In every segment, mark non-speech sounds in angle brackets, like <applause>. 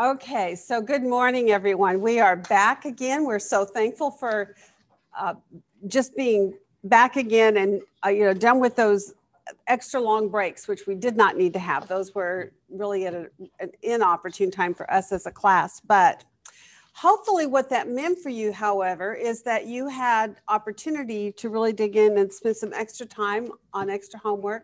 Okay, so good morning, everyone. We are back again. We're so thankful for uh, just being back again and uh, you know done with those extra long breaks, which we did not need to have. Those were really at a, an inopportune time for us as a class. But hopefully, what that meant for you, however, is that you had opportunity to really dig in and spend some extra time on extra homework.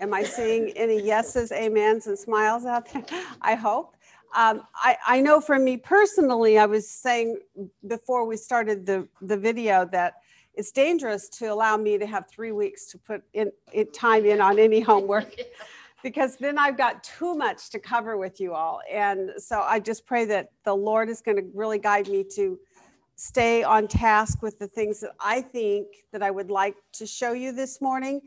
Am I seeing any yeses, amens, and smiles out there? <laughs> I hope. Um, I, I know for me personally, I was saying before we started the, the video that it's dangerous to allow me to have three weeks to put in, in time in on any homework <laughs> because then I've got too much to cover with you all. And so I just pray that the Lord is going to really guide me to stay on task with the things that I think that I would like to show you this morning.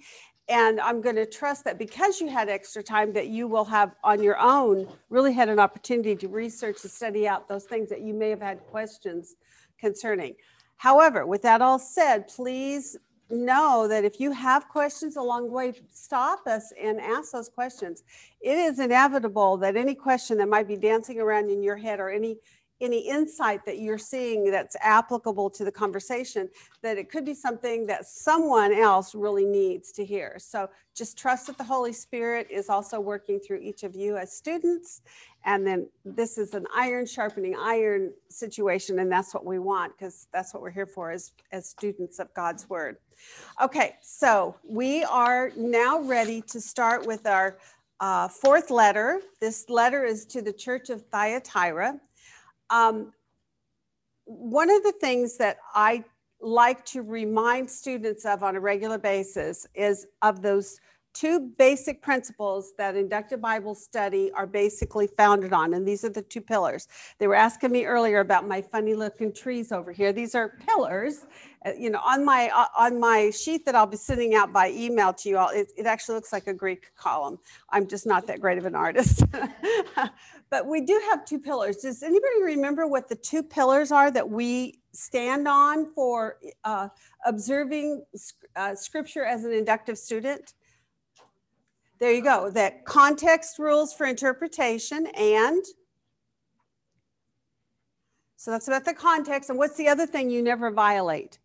And I'm going to trust that because you had extra time that you will have on your own really had an opportunity to research and study out those things that you may have had questions concerning. However, with that all said, please know that if you have questions along the way, stop us and ask those questions. It is inevitable that any question that might be dancing around in your head or any any insight that you're seeing that's applicable to the conversation that it could be something that someone else really needs to hear. So just trust that the holy spirit is also working through each of you as students. And then this is an iron sharpening iron situation and that's what we want because that's what we're here for as as students of god's word. Okay so we are now ready to start with our uh, fourth letter. This letter is to the church of thyatira um, one of the things that I like to remind students of on a regular basis is of those two basic principles that inductive Bible study are basically founded on. And these are the two pillars. They were asking me earlier about my funny looking trees over here. These are pillars. Uh, you know, on my uh, on my sheet that I'll be sending out by email to you all, it, it actually looks like a Greek column. I'm just not that great of an artist. <laughs> but we do have two pillars. Does anybody remember what the two pillars are that we stand on for uh, observing uh, scripture as an inductive student? There you go. That context rules for interpretation and so that's about the context. And what's the other thing you never violate?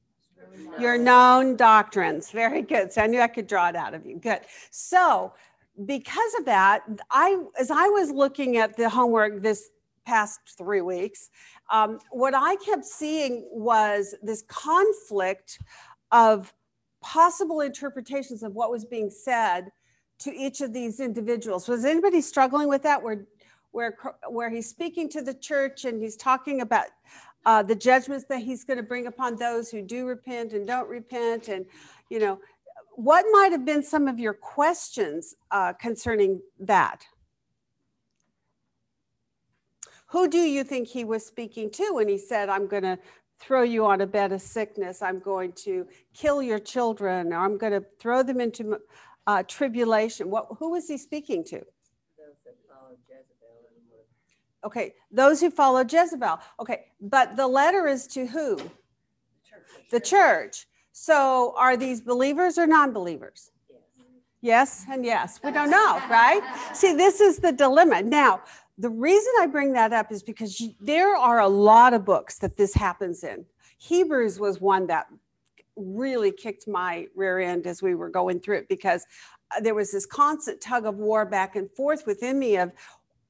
Your known doctrines. Very good. So I knew I could draw it out of you. Good. So because of that, I as I was looking at the homework this past three weeks, um, what I kept seeing was this conflict of possible interpretations of what was being said to each of these individuals. Was anybody struggling with that where where where he's speaking to the church and he's talking about uh, the judgments that he's going to bring upon those who do repent and don't repent and you know what might have been some of your questions uh, concerning that who do you think he was speaking to when he said i'm going to throw you on a bed of sickness i'm going to kill your children or i'm going to throw them into uh, tribulation. What, who was he speaking to? Those that followed Jezebel. Okay, those who follow Jezebel. Okay, but the letter is to who? The church. The church. So are these believers or non believers? Yes. and yes. We don't know, right? See, this is the dilemma. Now, the reason I bring that up is because there are a lot of books that this happens in. Hebrews was one that really kicked my rear end as we were going through it because uh, there was this constant tug of war back and forth within me of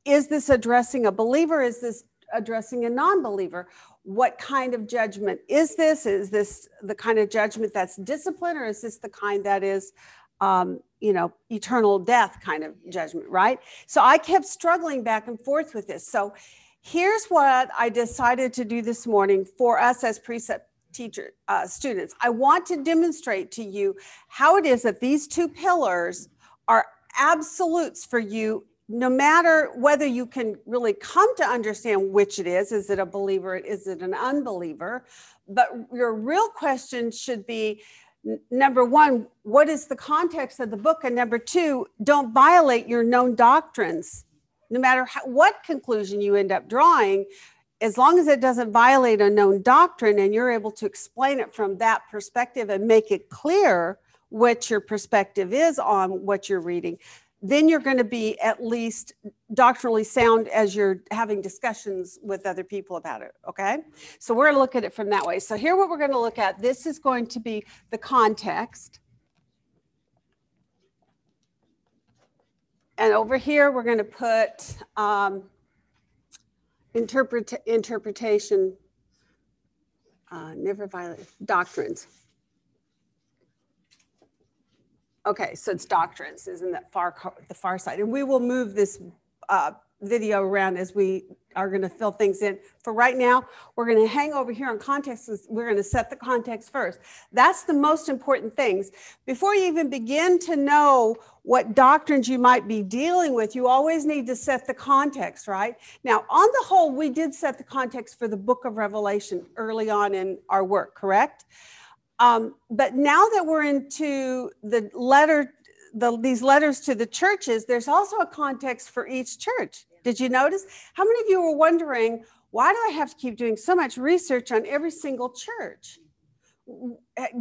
is this addressing a believer is this addressing a non-believer what kind of judgment is this? Is this the kind of judgment that's discipline or is this the kind that is um, you know eternal death kind of judgment right? So i kept struggling back and forth with this. So here's what i decided to do this morning for us as precept teacher uh, students. I want to demonstrate to you how it is that these two pillars are absolutes for you no matter whether you can really come to understand which it is is it a believer is it an unbeliever but your real question should be number one what is the context of the book? And number two don't violate your known doctrines. No matter how, what conclusion you end up drawing as long as it doesn't violate a known doctrine and you're able to explain it from that perspective and make it clear what your perspective is on what you're reading, then you're going to be at least doctrinally sound as you're having discussions with other people about it. Okay. So we're going to look at it from that way. So here, what we're going to look at this is going to be the context. And over here, we're going to put um, interpret, interpretation, uh, never violate doctrines. Okay, so it's doctrines, isn't that far the far side? And we will move this uh, video around as we are going to fill things in. For right now, we're going to hang over here on context. We're going to set the context first. That's the most important things. Before you even begin to know what doctrines you might be dealing with, you always need to set the context, right? Now, on the whole, we did set the context for the book of Revelation early on in our work, correct? Um, but now that we're into the letter, the, these letters to the churches, there's also a context for each church. Did you notice? How many of you were wondering, why do I have to keep doing so much research on every single church?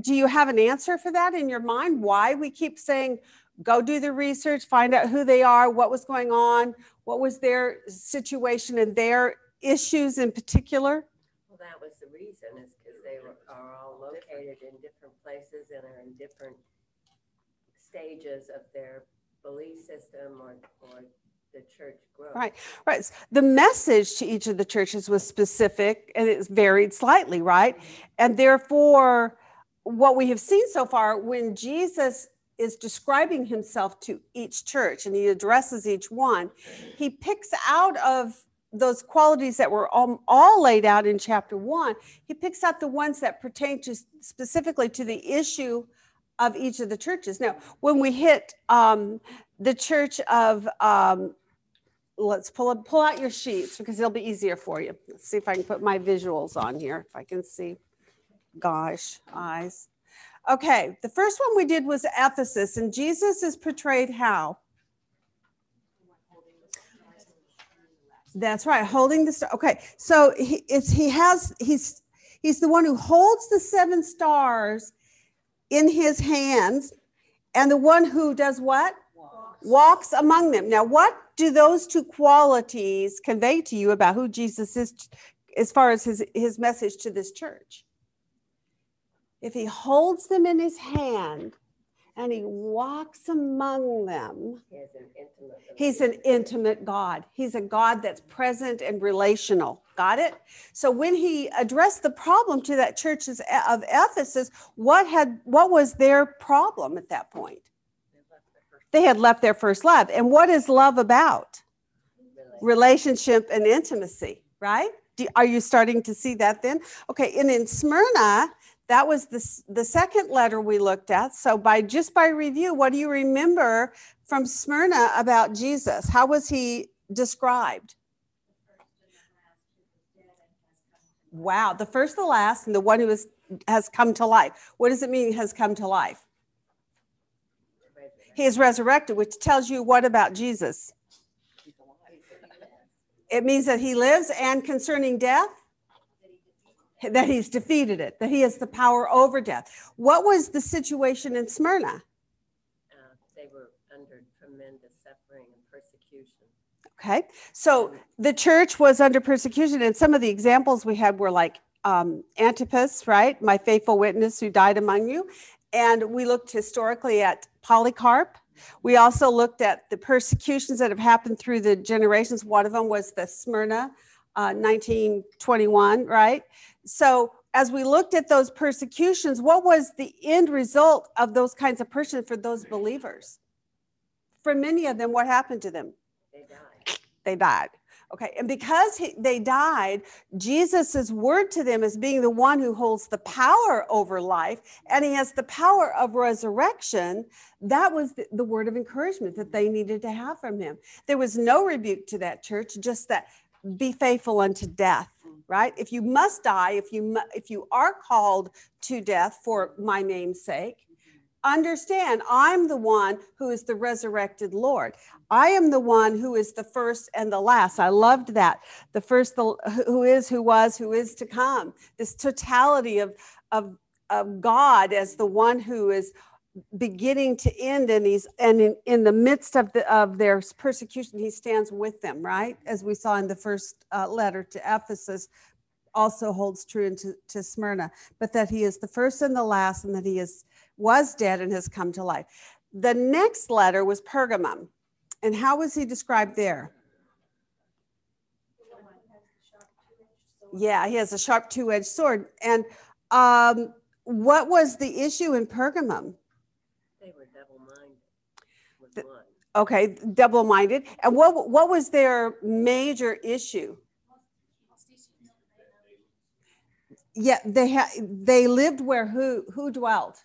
Do you have an answer for that in your mind? Why we keep saying, go do the research, find out who they are, what was going on, what was their situation and their issues in particular? Well, that was the reason is because they were, are all located in different places and are in different stages of their belief system or, or the church growth. Right, right. The message to each of the churches was specific and it's varied slightly, right? Mm-hmm. And therefore, what we have seen so far, when Jesus is describing himself to each church and he addresses each one, he picks out of those qualities that were all, all, laid out in chapter one, he picks out the ones that pertain to specifically to the issue of each of the churches. Now, when we hit um, the church of, um, let's pull pull out your sheets because it'll be easier for you. Let's see if I can put my visuals on here. If I can see, gosh, eyes. Okay, the first one we did was Ephesus, and Jesus is portrayed how? That's right, holding the star. Okay, so he, it's he has he's he's the one who holds the seven stars in his hands, and the one who does what? Walks, Walks among them. Now, what do those two qualities convey to you about who Jesus is, as far as his his message to this church? If he holds them in his hand and he walks among them. He's an intimate God. He's a God that's present and relational. Got it? So when he addressed the problem to that church eh, of Ephesus, what had what was their problem at that point? They had left their first love. And what is love about? Relationship and intimacy, right? Do, are you starting to see that then? Okay, and in Smyrna, that was the, the second letter we looked at. So by just by review, what do you remember from Smyrna about Jesus? How was he described? Wow, the first, the last, and the one who is, has come to life. What does it mean has come to life? He is resurrected, which tells you what about Jesus? It means that he lives and concerning death? That he's defeated it, that he has the power over death. What was the situation in Smyrna? Uh, they were under tremendous suffering and persecution. Okay, so the church was under persecution, and some of the examples we had were like um, Antipas, right? My faithful witness who died among you. And we looked historically at Polycarp. We also looked at the persecutions that have happened through the generations. One of them was the Smyrna uh, 1921, right? So as we looked at those persecutions, what was the end result of those kinds of persecution for those believers? For many of them, what happened to them? They died. They died. Okay, and because he, they died, Jesus' word to them as being the one who holds the power over life and he has the power of resurrection. That was the, the word of encouragement that they needed to have from him. There was no rebuke to that church, just that be faithful unto death right? If you must die if you if you are called to death for my name's sake understand i'm the one who is the resurrected lord. I am the one who is the first and the last. I loved that. The first the, who is who was who is to come. This totality of of of god as the one who is beginning to end and he's and in, in the midst of the of their persecution he stands with them right? As we saw in the first uh, letter to ephesus also holds true into to smyrna but that he is the first and the last and that he is was dead and has come to life. The next letter was pergamum. And how was he described there? Yeah he has a sharp two-edged sword. And um, what was the issue in pergamum They were double-minded was The- one. Okay, double-minded. And what what was their major issue? Yeah, they had they lived where who who dwelt?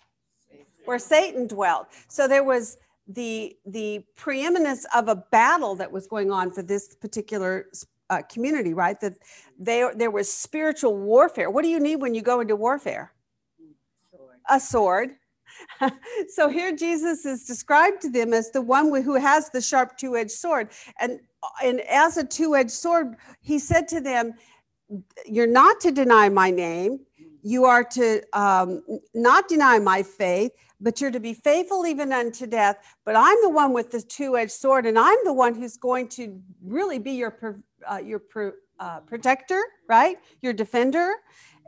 Where Satan dwelt. So there was the the preeminence of a battle that was going on for this particular uh, community, right? That they there was spiritual warfare. What do you need when you go into warfare? Sword. a sword. <laughs> so here Jesus is described to them as the one who has the sharp two-edged sword. And, and as a two-edged sword, he said to them, you're not to deny my name. You are to um, not deny my faith, but you're to be faithful even unto death. But I'm the one with the two-edged sword, and I'm the one who's going to really be your uh, your uh, protector, right? Your defender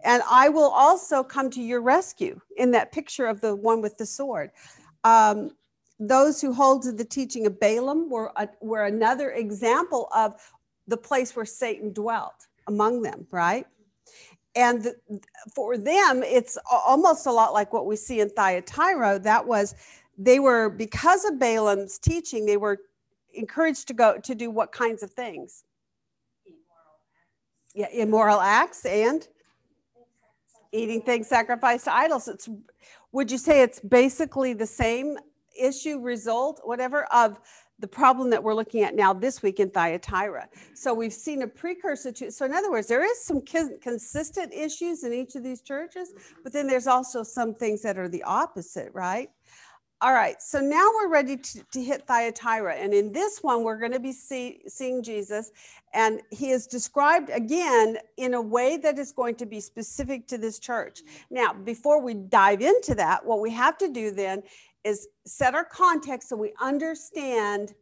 and I will also come to your rescue in that picture of the one with the sword. Um, those who hold to the teaching of Balaam were, a, were another example of the place where Satan dwelt among them, right? And the, for them, it's almost a lot like what we see in Thyatira. That was, they were, because of Balaam's teaching, they were encouraged to go to do what kinds of things? Yeah, immoral acts and eating things sacrificed to idols. It's would you say it's basically the same issue, result, whatever, of the problem that we're looking at now this week in Thyatira. So we've seen a precursor to. So in other words, there is some cons- consistent issues in each of these churches, but then there's also some things that are the opposite, right? All right, so now we're ready to, to hit Thyatira. And in this one, we're going to be see, seeing Jesus. And he is described again in a way that is going to be specific to this church. Now, before we dive into that, what we have to do then is set our context so we understand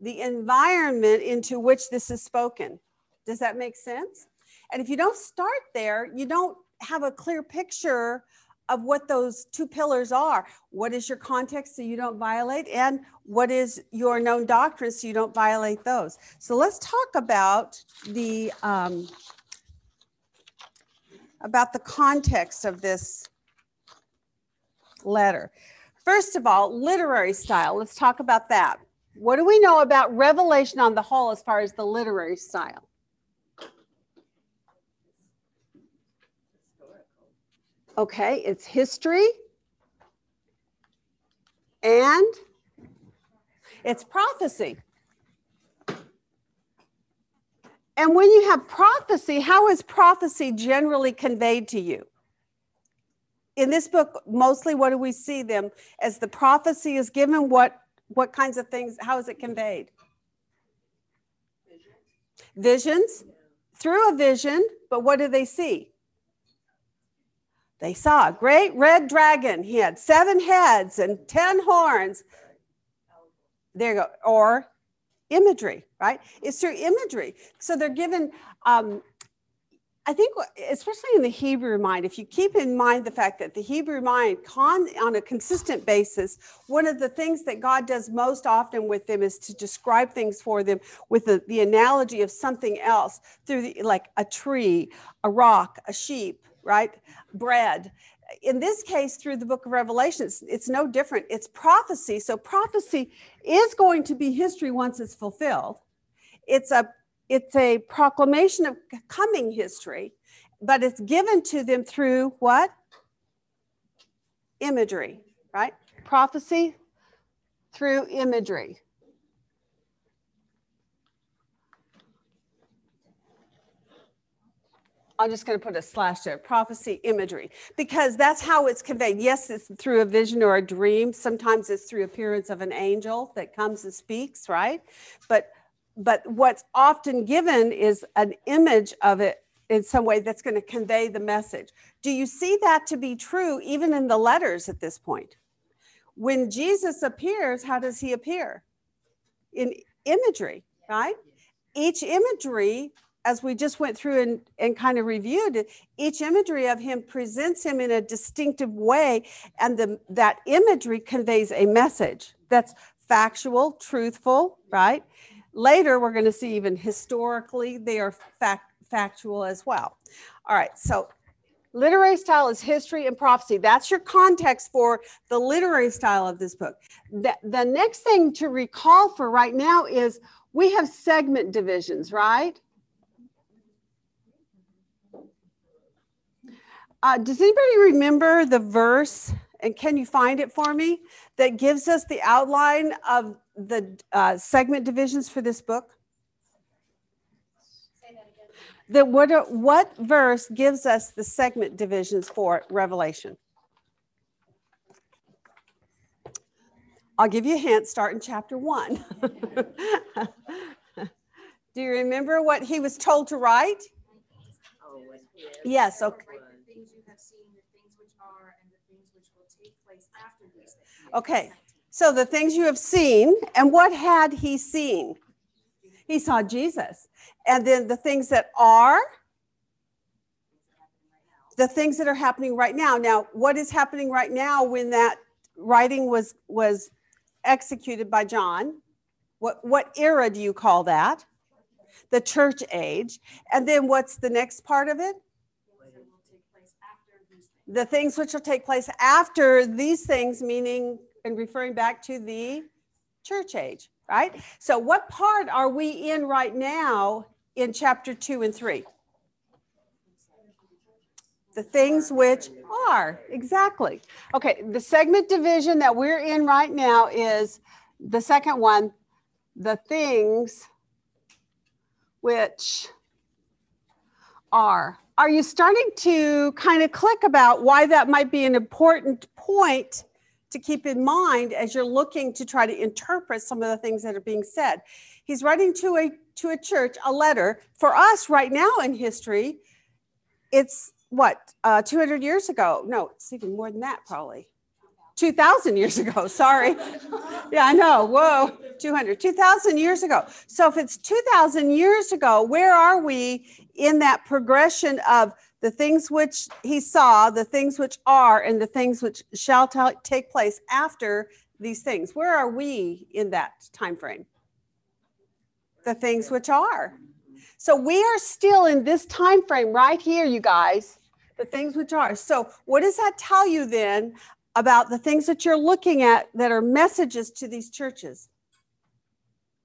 the environment into which this is spoken. Does that make sense? And if you don't start there, you don't have a clear picture of what those two pillars are. What is your context so you don't violate, and what is your known doctrine so you don't violate those? So let's talk about the um, about the context of this letter. First of all, literary style. Let's talk about that. What do we know about Revelation on the whole as far as the literary style? Okay, it's history and it's prophecy. And when you have prophecy, how is prophecy generally conveyed to you? In this book, mostly what do we see them as the prophecy is given? What what kinds of things? How is it conveyed? Visions through a vision, but what do they see? They saw a great red dragon. He had seven heads and 10 horns. There you go. Or imagery, right? It's through imagery. So they're given, um, I think, especially in the Hebrew mind, if you keep in mind the fact that the Hebrew mind, con, on a consistent basis, one of the things that God does most often with them is to describe things for them with the, the analogy of something else through the, like a tree, a rock, a sheep, right? Bread. In this case, through the book of Revelation, it's, it's no different. It's prophecy. So prophecy is going to be history once it's fulfilled. It's a it's a proclamation of coming history, but it's given to them through what? Imagery, right? Prophecy through imagery. I'm just going to put a slash there prophecy imagery because that's how it's conveyed. Yes, it's through a vision or a dream. Sometimes it's through appearance of an angel that comes and speaks, right? But but what's often given is an image of it in some way that's going to convey the message. Do you see that to be true even in the letters at this point? when Jesus appears, how does he appear? In imagery, right? Each imagery, as we just went through and, and kind of reviewed it, each imagery of him presents him in a distinctive way, and the, that imagery conveys a message that's factual, truthful, right? Later, we're going to see even historically, they are fact, factual as well. All right, so literary style is history and prophecy. That's your context for the literary style of this book. The, the next thing to recall for right now is we have segment divisions, right? Uh, does anybody remember the verse, and can you find it for me, that gives us the outline of the uh, segment divisions for this book? That what, are- what verse gives us the segment divisions for Revelation? I'll give you a hint, start in chapter one. <laughs> Do you remember what he was told to write? Oh, what Yes, okay. what Write the things you have seen, the things which are, and the things which will take place after these things. Okay. So the things you have seen, and what had he seen? He saw Jesus. And then the things that are, the things that are happening right now. Now, what is happening right now when that writing was was executed by John? What what era do you call that? The church age. And then what's the next part of it? Things that will take place after these things. The things which will take place after these things, meaning and referring back to the church age, right? So, what part are we in right now in chapter two and three? The things which are, exactly. Okay, the segment division that we're in right now is the second one, the things which are. Are you starting to kind of click about why that might be an important point to keep in mind as you're looking to try to interpret some of the things that are being said? He's writing to a to a church a letter. For us right now in history, it's what uh, 200 years ago. No, it's even more than that, probably. 2000 years ago. Sorry. yeah, I know. Whoa, 200, 2000 years ago. So if it's 2000 years ago, where are we in that progression of the things which he saw, the things which are, and the things which shall ta- take place after these things? Where are we in that time frame? The things which are. So we are still in this time frame right here, you guys. The things which are. So what does that tell you then about the things that you're looking at that are messages to these churches?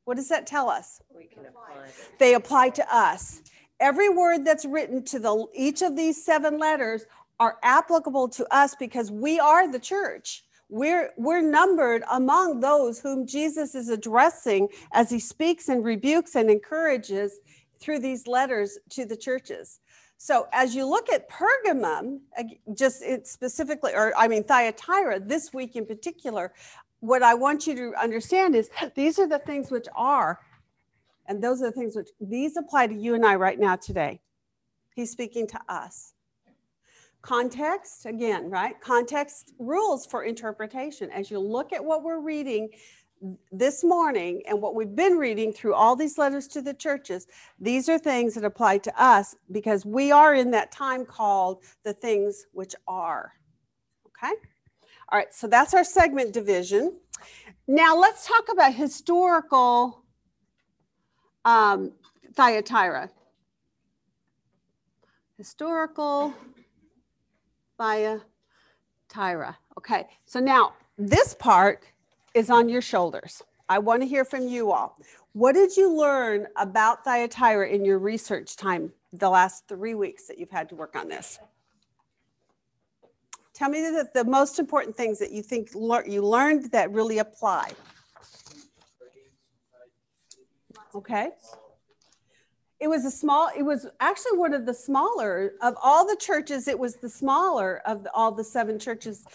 What does that tell us? We can apply. They apply to us. Every word that's written to the each of these seven letters are applicable to us because we are the church. We're we're numbered among those whom Jesus is addressing as he speaks and rebukes and encourages through these letters to the churches. So as you look at Pergamum, just specifically, or I mean Thyatira, this week in particular, what I want you to understand is these are the things which are, and those are the things which these apply to you and I right now today. He's speaking to us. Context, again, right? Context rules for interpretation. As you look at what we're reading this morning and what we've been reading through all these letters to the churches, these are things that apply to us because we are in that time called the things which are. Okay? All right, so that's our segment division. Now let's talk about historical um, Thyatira. Historical Thyatira. Okay, so now this part is on your shoulders. I want to hear from you all. What did you learn about Thyatira in your research time the last three weeks that you've had to work on this? Tell me the, the most important things that you think lear- you learned that really apply. Okay. It was a small, it was actually one of the smaller of all the churches, it was the smaller of the- all the seven churches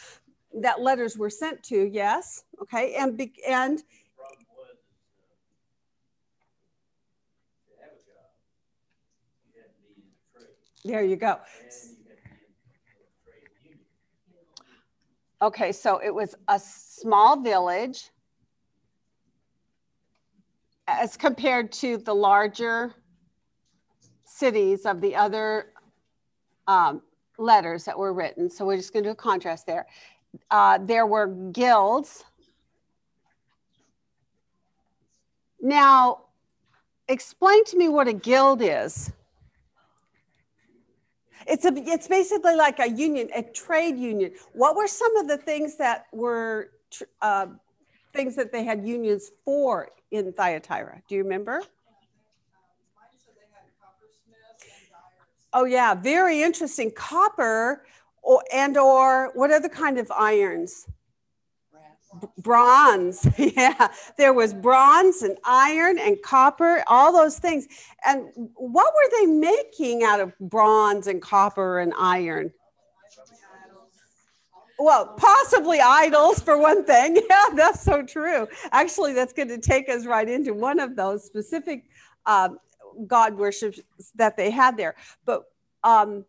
that letters were sent to, yes. Okay. And, be- and there you go. Okay, so it was a small village as compared to the larger cities of the other um, letters that were written. So we're just going to do a contrast there. Uh, there were guilds. Now, explain to me what a guild is. It's a it's basically like a union, a trade union. What were some of the things that were uh, things that they had unions for in Thyatira? Do you remember? Oh yeah, very interesting. Copper or and or what other kind of irons? Bronze. <laughs> yeah, there was bronze and iron and copper, all those things. And what were they making out of bronze and copper and iron? Well, possibly idols for one thing. <laughs> Yeah, that's so true. Actually, that's going to take us right into one of those specific um, God worships that they had there. But um,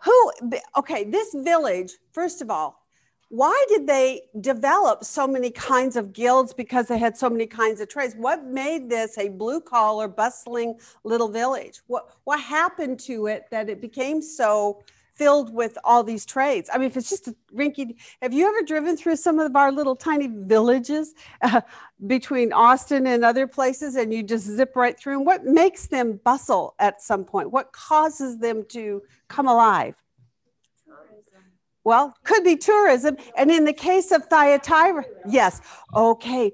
who, okay, this village, first of all, why did they develop so many kinds of guilds because they had so many kinds of trades? What made this a blue collar, bustling little village? What, what happened to it that it became so filled with all these trades. I mean, if it's just a rinky, have you ever driven through some of our little tiny villages uh, between Austin and other places and you just zip right through? And what makes them bustle at some point? What causes them to come alive? Well, could be tourism. And in the case of Thyatira, yes. Okay,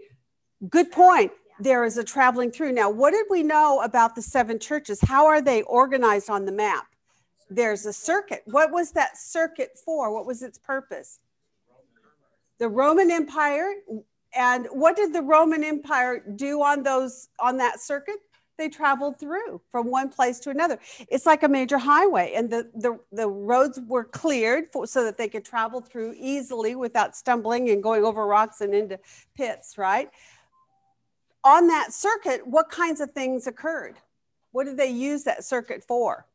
good point. There is a traveling through. Now, what did we know about the seven churches? How are they organized on the map? There's a circuit. What was that circuit for? What was its purpose? The Roman Empire. And what did the Roman Empire do on those on that circuit? They traveled through from one place to another. It's like a major highway, and the the, the roads were cleared for, so that they could travel through easily without stumbling and going over rocks and into pits. Right on that circuit, what kinds of things occurred? What did they use that circuit for?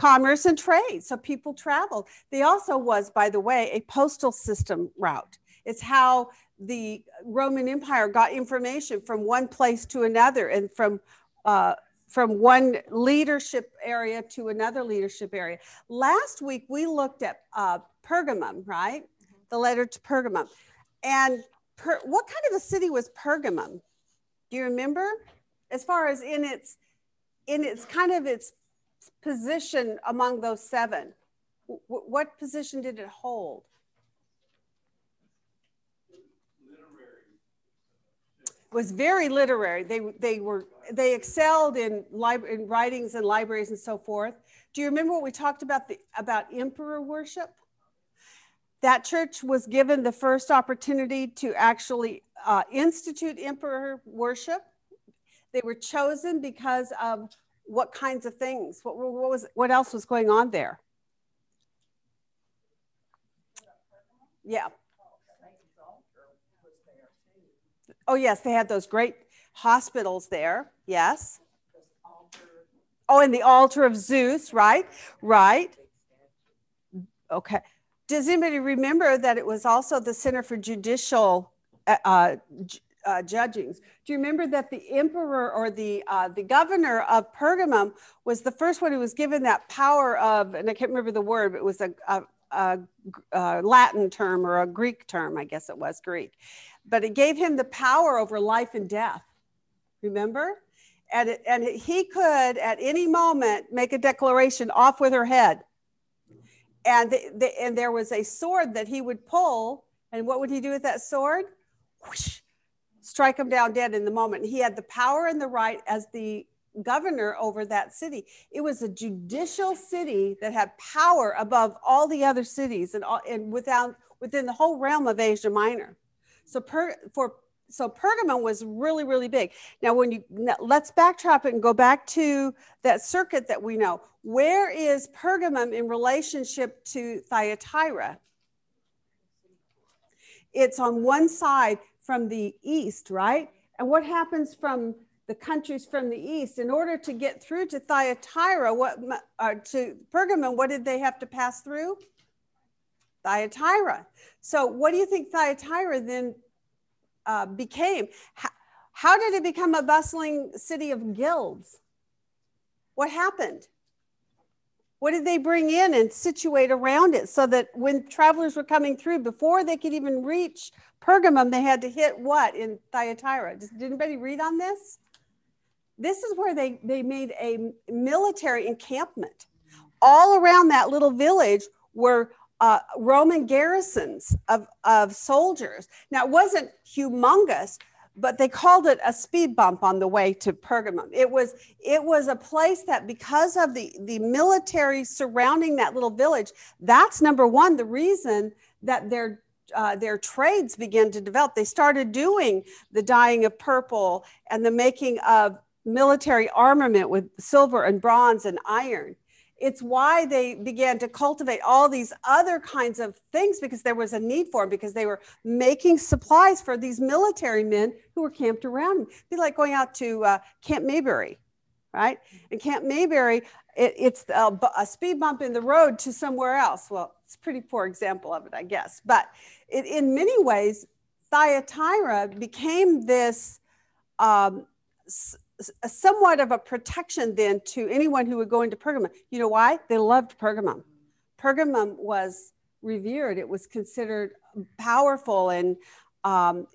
Commerce, and trade. So people traveled. They also was, by the way, a postal system route. It's how the Roman Empire got information from one place to another and from uh, from one leadership area to another leadership area. Last week we looked at uh, Pergamum, right? The letter to Pergamum, and per, what kind of a city was Pergamum? Do you remember? As far as in its in its kind of its position among those seven? W- what position did it hold? Was very literary. They they were they excelled in in writings and libraries and so forth. Do you remember what we talked about the about emperor worship? That church was given the first opportunity to actually uh, institute emperor worship. They were chosen because of what kinds of things? What, what was what else was going on there? Yeah. Oh yes, they had those great hospitals there. Yes. Oh, and the altar of Zeus, right? Right. Okay. Does anybody remember that it was also the Center for Judicial uh, uh, uh, judgings. Do you remember that the emperor or the uh, the governor of Pergamum was the first one who was given that power of, and I can't remember the word, but it was a, a, a, a Latin term or a Greek term, I guess it was Greek, but it gave him the power over life and death. Remember? And, it, and he could at any moment make a declaration off with her head. And, the, the, and there was a sword that he would pull. And what would he do with that sword? Whoosh, strike him down dead in the moment. He had the power and the right as the governor over that city. It was a judicial city that had power above all the other cities and, all, and without, within the whole realm of Asia Minor. So per, for so Pergamum was really really big. Now when you let's backtrack it and go back to that circuit that we know. Where is Pergamum in relationship to Thyatira? It's on one side from the east, right? And what happens from the countries from the east? In order to get through to Thyatira, what uh, to Pergamum, what did they have to pass through? Thyatira. So, what do you think Thyatira then uh, became? How, how did it become a bustling city of guilds? What happened? What did they bring in and situate around it so that when travelers were coming through, before they could even reach Pergamum, they had to hit what in Thyatira? Did anybody read on this? This is where they, they made a military encampment. All around that little village were uh, Roman garrisons of, of soldiers. Now, it wasn't humongous, but they called it a speed bump on the way to Pergamum. It was it was a place that because of the the military surrounding that little village, that's number one the reason that their uh, their trades began to develop. They started doing the dyeing of purple and the making of military armament with silver and bronze and iron it's why they began to cultivate all these other kinds of things because there was a need for them because they were making supplies for these military men who were camped around. It'd be like going out to uh, Camp Mabry, right? And Camp Mabry, it, it's a, a, speed bump in the road to somewhere else. Well, it's a pretty poor example of it, I guess. But it, in many ways, Thyatira became this um, somewhat of a protection then to anyone who would go into Pergamum. You know why? They loved Pergamum. Pergamum was revered. It was considered powerful, and um,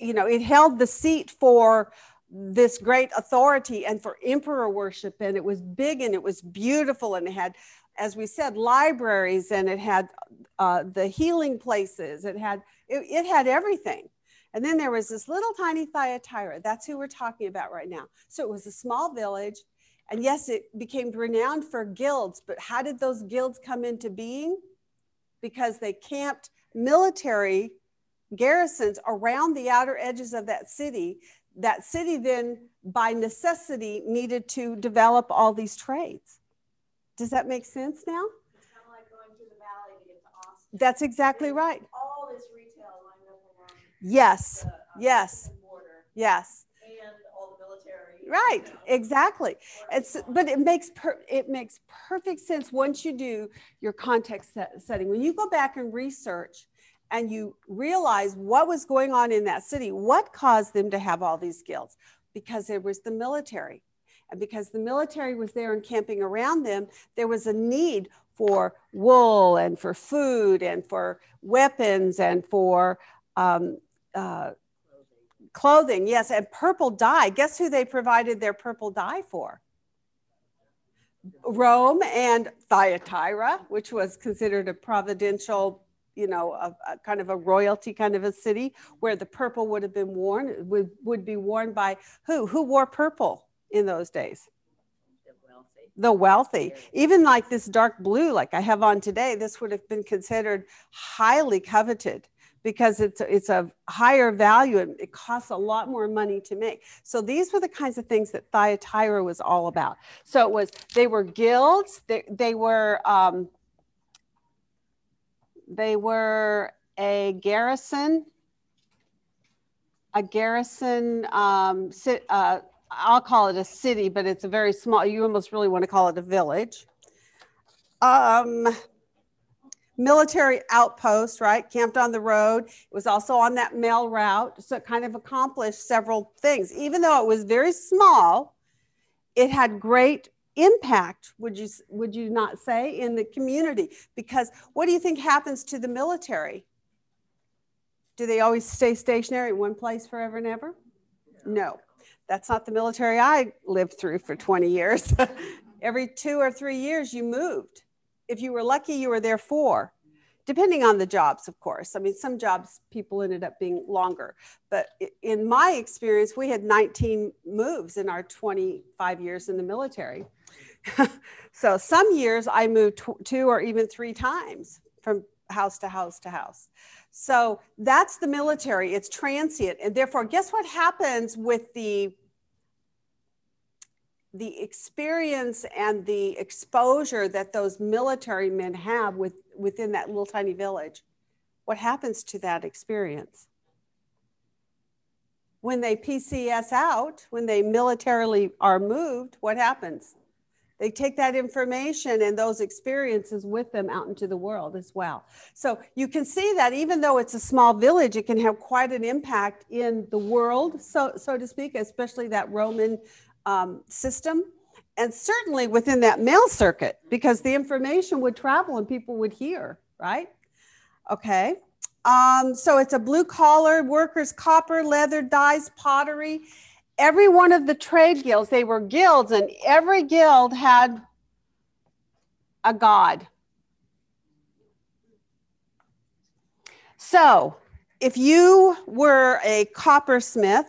you know it held the seat for this great authority and for emperor worship. And it was big and it was beautiful, and it had, as we said, libraries, and it had uh, the healing places. It had it, it had everything. And then there was this little tiny Thyatira. That's who we're talking about right now. So it was a small village. And yes, it became renowned for guilds, but how did those guilds come into being? Because they camped military garrisons around the outer edges of that city. That city then, by necessity, needed to develop all these trades. Does that make sense now? It's kind of like going through the valley to get to Austin. That's exactly right. All this retail lined up around Yes, the, uh, yes, border yes. and all the military. Right, you know, exactly. It's it's but it makes per, it makes perfect sense once you do your context set, setting. When you go back and research and you realize what was going on in that city, what caused them to have all these guilds? Because it was the military. Because the military was there and camping around them, there was a need for wool and for food and for weapons and for um, uh, clothing. Yes, and purple dye. Guess who they provided their purple dye for? Rome and Thyatira, which was considered a providential, you know, a, a kind of a royalty kind of a city where the purple would have been worn, would, would be worn by who? Who wore purple in those days? The wealthy. the wealthy. Even like this dark blue, like I have on today, this would have been considered highly coveted because it's it's a higher value and it costs a lot more money to make. So these were the kinds of things that Thyatira was all about. So it was they were guilds. They they were um, they were a garrison. A garrison, um, uh, I'll call it a city, but it's a very small, you almost really want to call it a village. Um, military outpost, right? Camped on the road. It was also on that mail route. So it kind of accomplished several things. Even though it was very small, it had great impact, would you, would you not say, in the community? Because what do you think happens to the military? Do they always stay stationary in one place forever and ever? No. That's not the military I lived through for 20 years. <laughs> Every two or three years, you moved. If you were lucky, you were there four, depending on the jobs, of course. I mean, some jobs people ended up being longer. But in my experience, we had 19 moves in our 25 years in the military. <laughs> so some years I moved tw- two or even three times from house to house to house. So that's the military, it's transient. And therefore, guess what happens with the the experience and the exposure that those military men have with, within that little tiny village? What happens to that experience? When they PCS out, when they militarily are moved, what happens? They take that information and those experiences with them out into the world as well. So you can see that even though it's a small village, it can have quite an impact in the world, so, so to speak, especially that Roman um, system. And certainly within that mail circuit, because the information would travel and people would hear, right? Okay. Um, so it's a blue collar workers, copper, leather, dyes, pottery. Every one of the trade guilds, they were guilds, and every guild had a god. So if you were a coppersmith,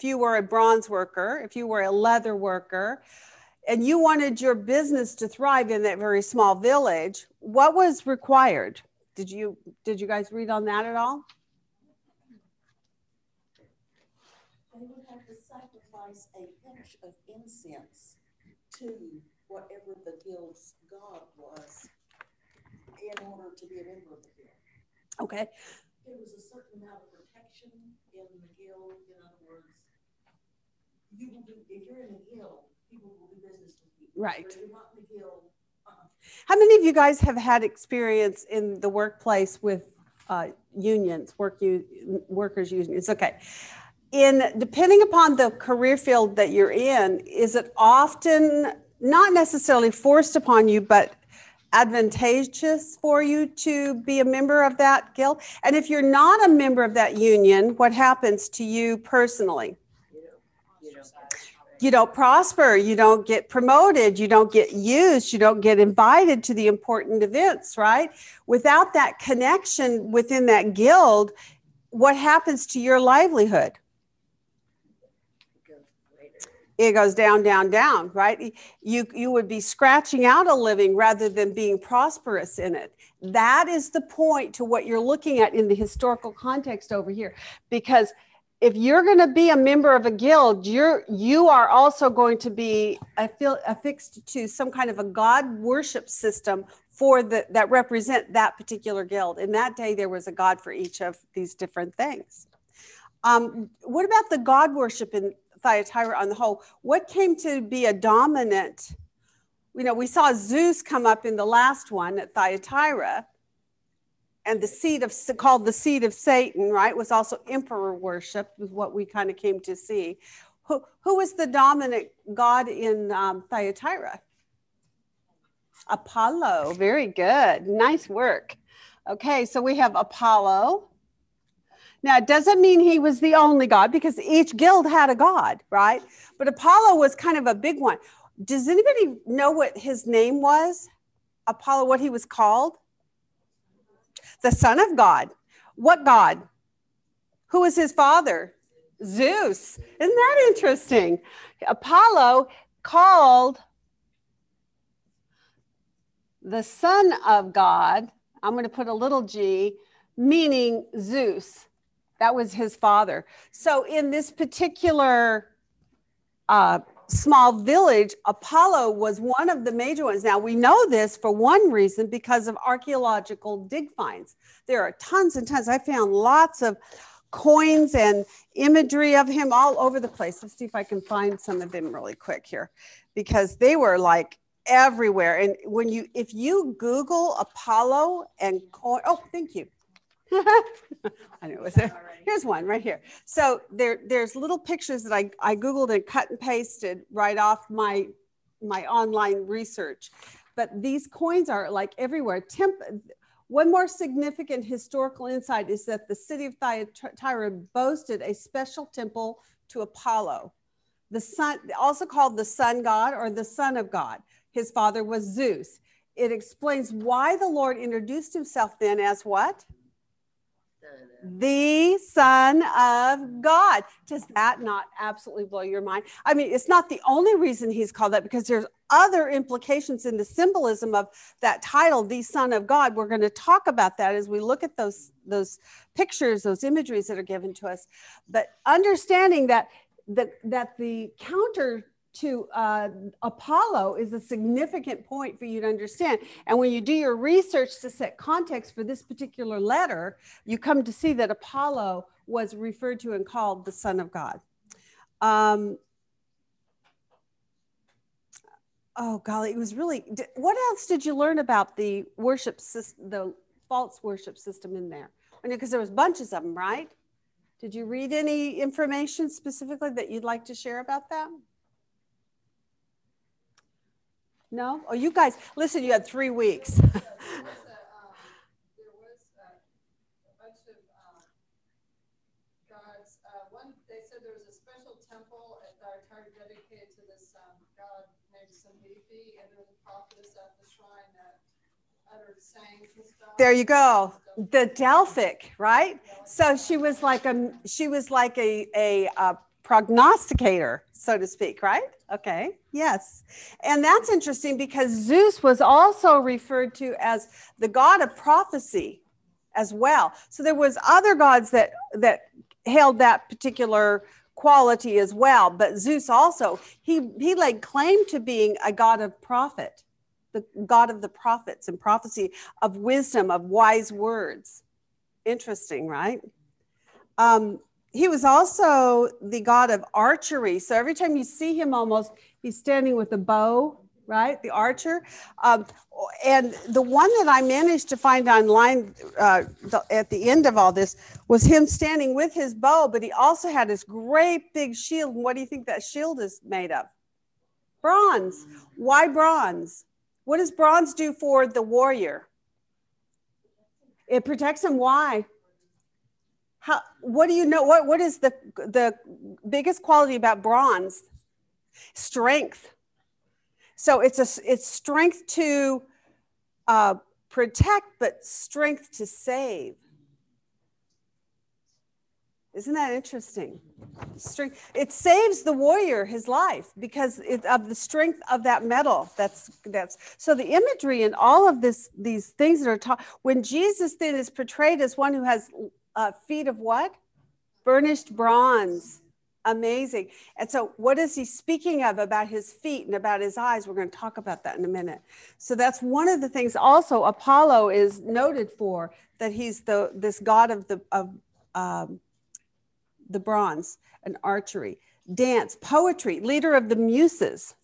if you were a bronze worker, if you were a leather worker, and you wanted your business to thrive in that very small village, what was required? Did you did you guys read on that at all? They would have to sacrifice a pinch of incense to whatever the guild's god was in order to be a member of the guild. Okay. There was a certain amount of protection in the guild, in other words. You will do, if you're in a guild, people will do business with you. Right. If you're not in the guild, uh-uh. How many of you guys have had experience in the workplace with uh, unions, work u- workers unions? Okay. In depending upon the career field that you're in, is it often not necessarily forced upon you, but advantageous for you to be a member of that guild? And if you're not a member of that union, what happens to you personally? You know, you know. You don't prosper, you don't get promoted, you don't get used, you don't get invited to the important events, right? Without that connection within that guild, what happens to your livelihood? It goes down, down, down, right? You you would be scratching out a living rather than being prosperous in it. That is the point to what you're looking at in the historical context over here. Because if you're going to be a member of a guild, you're you are also going to be affi- affixed to some kind of a god worship system for the that represent that particular guild. In that day, there was a god for each of these different things. Um, what about the god worship in Thyatira on the whole? What came to be a dominant? You know, we saw Zeus come up in the last one at Thyatira and the seed of called the seed of Satan, right, was also emperor worship, was what we kind of came to see. Who, who was the dominant god in um, Thyatira? Apollo. Very good. Nice work. Okay, so we have Apollo. Now, it doesn't mean he was the only god because each guild had a god, right? But Apollo was kind of a big one. Does anybody know what his name was? Apollo, what he was called? The son of God. What God? Who is his father? Zeus. Isn't that interesting? Apollo called the son of God, I'm going to put a little g, meaning Zeus. That was his father. So in this particular uh, small village, Apollo was one of the major ones. Now, we know this for one reason because of archaeological dig finds. There are tons and tons. I found lots of coins and imagery of him all over the place. Let's see if I can find some of them really quick here because they were like everywhere. And when you, if you Google Apollo and coin, oh, thank you. <laughs> I know it was there. Here's one right here. So there, there's little pictures that I, I Googled and cut and pasted right off my, my online research. But these coins are like everywhere. Temp, one more significant historical insight is that the city of Thyatira boasted a special temple to Apollo, the sun, also called the sun god or the son of God. His father was Zeus. It explains why the Lord introduced himself then as what? The Son of God. Does that not absolutely blow your mind? I mean, it's not the only reason he's called that because there's other implications in the symbolism of that title, the Son of God. We're going to talk about that as we look at those those pictures, those imageries that are given to us. But understanding that that that the counter to uh, Apollo is a significant point for you to understand. And when you do your research to set context for this particular letter, you come to see that Apollo was referred to and called the Son of God. Um, oh golly, it was really. What else did you learn about the worship system, the false worship system in there? Because there was bunches of them, right? Did you read any information specifically that you'd like to share about that? No? Oh, you guys, listen, you had three weeks. There was a, <laughs> um, there was a, a bunch of, um, gods, uh, one, they said there was a special temple at Thyatira dedicated to this, um, god named Sambithi, there was a prophetess at the shrine that uttered sayings and stuff. There you go. The Delphic, right? So she was like a she was like a a, uh prognosticator, so to speak, right? Okay. Yes. And that's interesting because Zeus was also referred to as the god of prophecy as well. So there was other gods that that held that particular quality as well, but Zeus also he he laid claim to being a god of prophet, the god of the prophets and prophecy of wisdom, of wise words. Interesting, right? Um, he was also the god of archery. So every time you see him, almost he's standing with a bow, right? The archer. Um, and the one that I managed to find online uh, at the end of all this was him standing with his bow, but he also had this great big shield. And what do you think that shield is made of? Bronze. Why bronze? What does bronze do for the warrior? It protects him. Why? How, what do you know? What, what is the, the biggest quality about bronze? Strength. So it's a, it's strength to uh, protect, but strength to save. Isn't that interesting? Strength. It saves the warrior his life because of the strength of that metal. That's that's so the imagery and all of this these things that are taught. When Jesus then is portrayed as one who has uh, feet of what? Burnished bronze. Amazing. And so, what is he speaking of about his feet and about his eyes? We're going to talk about that in a minute. So, that's one of the things also Apollo is noted for that he's the this god of the of um, the bronze and archery, dance, poetry, leader of the muses.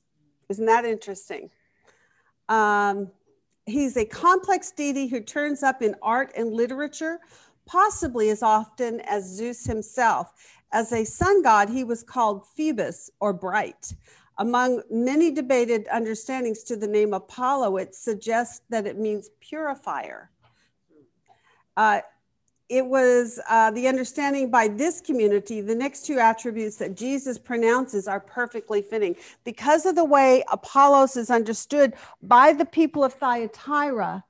Isn't that interesting? Um, he's a complex deity who turns up in art and literature, possibly as often as Zeus himself. As a sun god, he was called Phoebus or bright. Among many debated understandings to the name Apollo, it suggests that it means purifier. Uh, it was uh, the understanding by this community, the next two attributes that Jesus pronounces are perfectly fitting. Because of the way Apollos is understood by the people of Thyatira,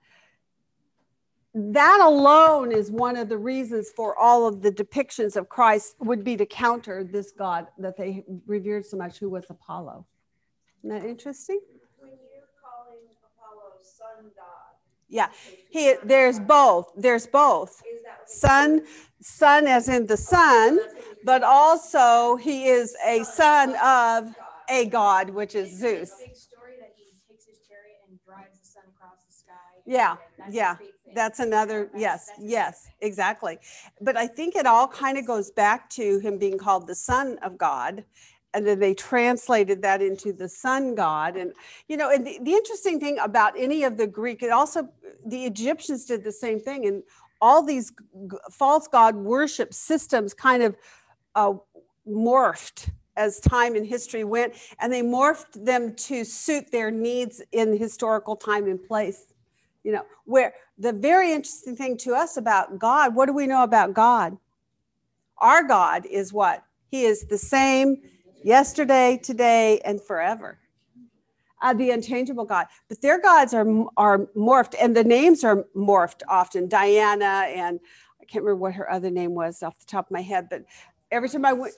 that alone is one of the reasons for all of the depictions of Christ would be to counter this God that they revered so much, who was Apollo. Isn't that interesting? When you're calling Apollo sun god. Yeah, he there's both. There's both. Is that what Sun, sun as in the sun, but also he is a son of a god, which is Zeus. Big story that he takes his chariot and drives the sun across the sky. Yeah, yeah. That's another, yes, yes, exactly. But I think it all kind of goes back to him being called the son of God. And then they translated that into the sun god. And, you know, and the, the interesting thing about any of the Greek, it also, the Egyptians did the same thing. And all these false god worship systems kind of uh, morphed as time and history went. And they morphed them to suit their needs in historical time and place. You know, where the very interesting thing to us about God, what do we know about God? Our God is what? He is the same yesterday, today, and forever. Uh, the unchangeable God. But their gods are, are morphed, and the names are morphed often. Diana, and I can't remember what her other name was off the top of my head, but every time I went,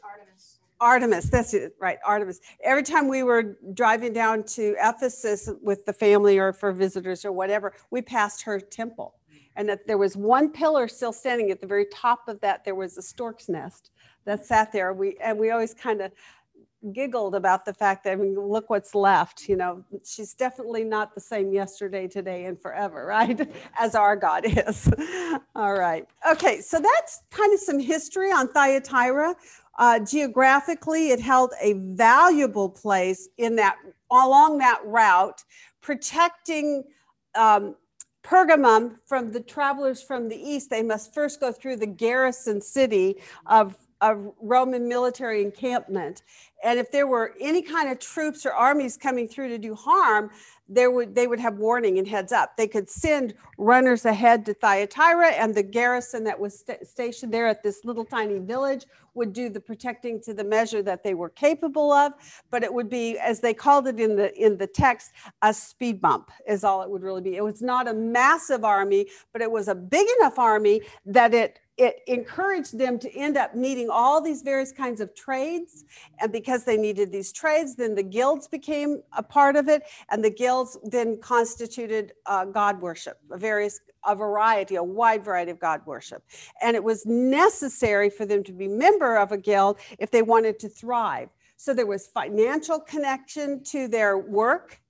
Artemis. That's it, right, Artemis. Every time we were driving down to Ephesus with the family or for visitors or whatever, we passed her temple. And that there was one pillar still standing at the very top of that, there was a stork's nest that sat there. We and we always kind of giggled about the fact that I mean, look what's left. You know, she's definitely not the same yesterday, today, and forever, <laughs> right? As our God is. <laughs> All right. Okay, so that's kind of some history on Thyatira. Uh, geographically, it held a valuable place in that along that route, protecting um, Pergamum from the travelers from the east. They must first go through the garrison city of, of Roman military encampment. And if there were any kind of troops or armies coming through to do harm, there would they would have warning and heads up. They could send runners ahead to Thyatira, and the garrison that was sta- stationed there at this little tiny village would do the protecting to the measure that they were capable of. But it would be, as they called it in the in the text, a speed bump is all it would really be. It was not a massive army, but it was a big enough army that it it encouraged them to end up needing all these various kinds of trades. And because they needed these trades, then the guilds became a part of it. And the guilds then constituted uh, God worship, a various, a variety, a wide variety of God worship. And it was necessary for them to be member of a guild if they wanted to thrive. So there was financial connection to their work.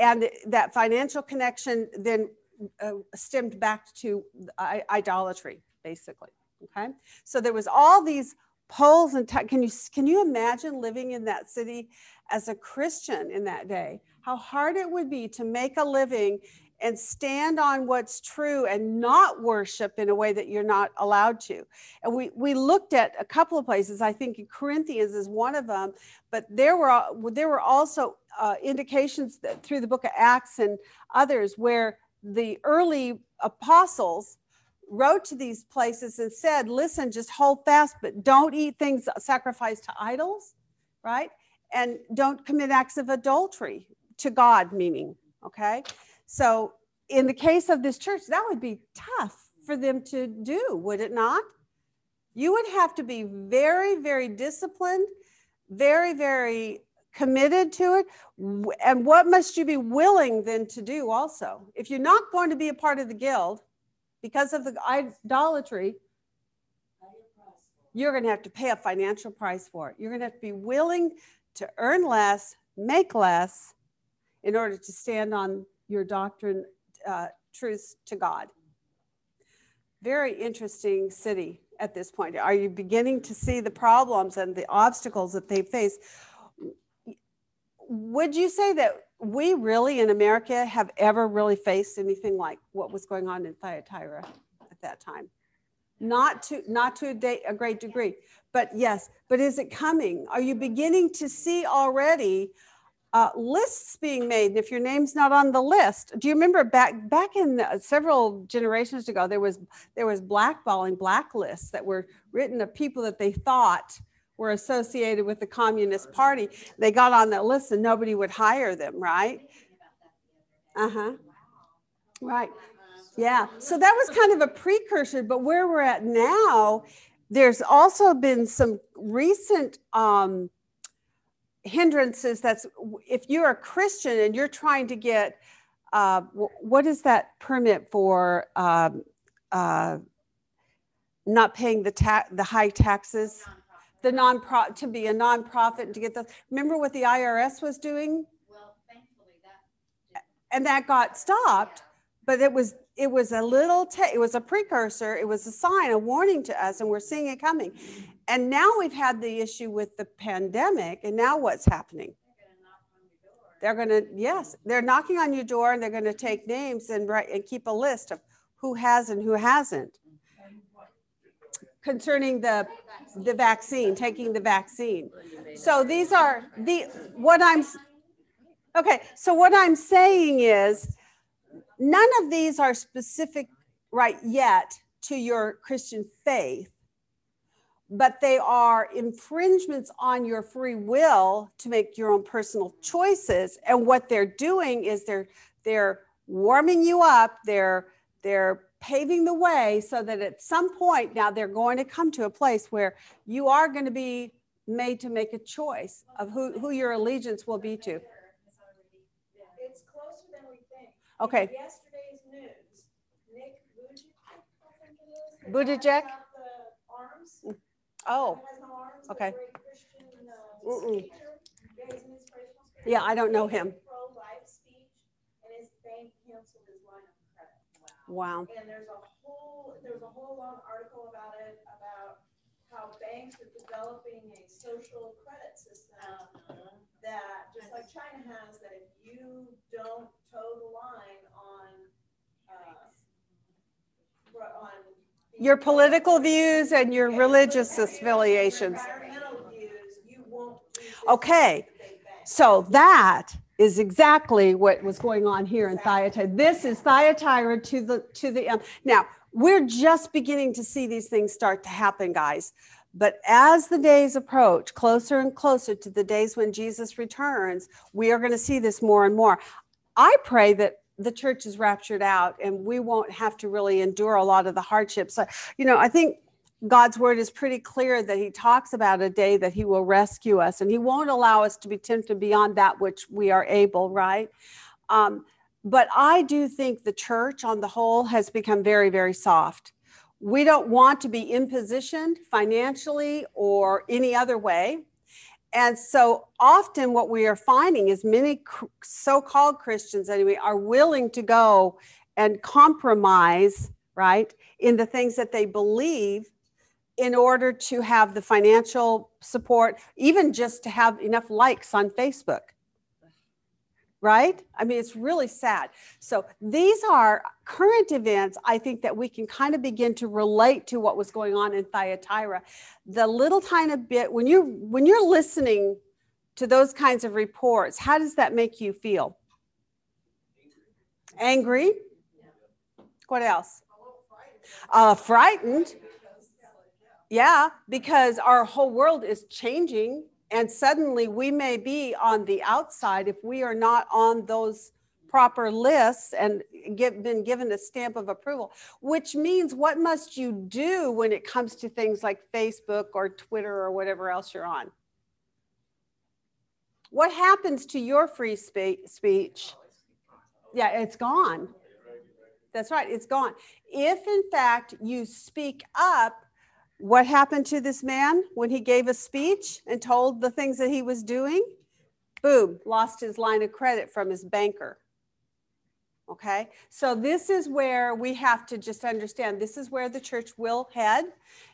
And that financial connection then uh, stemmed back to I- idolatry basically. Okay. So there was all these poles and t- can you can you imagine living in that city as a Christian in that day? How hard it would be to make a living and stand on what's true and not worship in a way that you're not allowed to. And we we looked at a couple of places. I think Corinthians is one of them, but there were there were also uh, indications that through the book of Acts and others where the early apostles wrote to these places and said, listen, just hold fast, but don't eat things sacrificed to idols, right? And don't commit acts of adultery to God, meaning, okay? So in the case of this church, that would be tough for them to do, would it not? You would have to be very, very disciplined, very, very committed to it. And what must you be willing then to do also? If you're not going to be a part of the guild, because of the idolatry, you're going to have to pay a financial price for it. You're going to have to be willing to earn less, make less in order to stand on your doctrine, uh, truths to God. Very interesting city at this point. Are you beginning to see the problems and the obstacles that they face? Would you say that we really in America have ever really faced anything like what was going on in Thyatira at that time. Not to not to a, a great degree, but yes. But is it coming? Are you beginning to see already uh, lists being made? And if your name's not on the list, do you remember back back in several generations ago there was there was blackballing blacklists that were written of people that they thought were associated with the Communist Party, they got on that list and nobody would hire them, right? Uh huh. Right. Yeah. So that was kind of a precursor, but where we're at now, there's also been some recent um, hindrances. That's if you're a Christian and you're trying to get uh, what is that permit for um, uh, not paying the ta- the high taxes? The non to be a nonprofit and to get the remember what the IRS was doing? Well, thankfully that. And that got stopped, but it was it was a little it was a precursor, it was a sign, a warning to us, and we're seeing it coming. And now we've had the issue with the pandemic, and now what's happening? They're going to yes, they're knocking on your door, and they're going to take names and write and keep a list of who has and who hasn't concerning the the vaccine, taking the vaccine. So these are the what I'm okay. So what I'm saying is none of these are specific right yet to your Christian faith, but they are infringements on your free will to make your own personal choices. And what they're doing is they're they're warming you up. They're they're paving the way so that at some point now they're going to come to a place where you are going to be made to make a choice of who, who your allegiance will be to. It's closer than we think. Okay. Yesterday's news, Nick Buttigieg, I think it is. Buttigieg? the arms. Oh, Has no arms, okay. Mm-mm. Yeah, I don't know him. Pro-life speech, and his bank canceled his line of credit. Wow. And there's a whole, there's a whole long article about it, about how banks are developing a social credit system that, just like China has, that if you don't toe the line on, uh, on. Your political views and your religious affiliations. Views, you won't Okay. with the big banks. So that is exactly what was going on here in Thyatira. This is Thyatira to the to the end. Now we're just beginning to see these things start to happen, guys. But as the days approach, closer and closer to the days when Jesus returns, we are going to see this more and more. I pray that the church is raptured out and we won't have to really endure a lot of the hardships. So, you know, I think God's word is pretty clear that he talks about a day that he will rescue us and he won't allow us to be tempted beyond that which we are able, right? Um, but I do think the church on the whole has become very, very soft. We don't want to be impositioned financially or any other way. And so often what we are finding is many so-called Christians anyway are willing to go and compromise, right, in the things that they believe in order to have the financial support, even just to have enough likes on Facebook. Right? I mean, it's really sad. So these are current events, I think, that we can kind of begin to relate to what was going on in Thyatira. The little tiny bit, when you're when you're listening to those kinds of reports, how does that make you feel? Angry? What else? Uh, frightened. Yeah, because our whole world is changing, and suddenly we may be on the outside if we are not on those proper lists and get, been given a stamp of approval. Which means, what must you do when it comes to things like Facebook or Twitter or whatever else you're on? What happens to your free spe- speech? Yeah, it's gone. That's right, it's gone. If in fact you speak up, what happened to this man when he gave a speech and told the things that he was doing? Boom, lost his line of credit from his banker. Okay, so this is where we have to just understand this is where the church will head.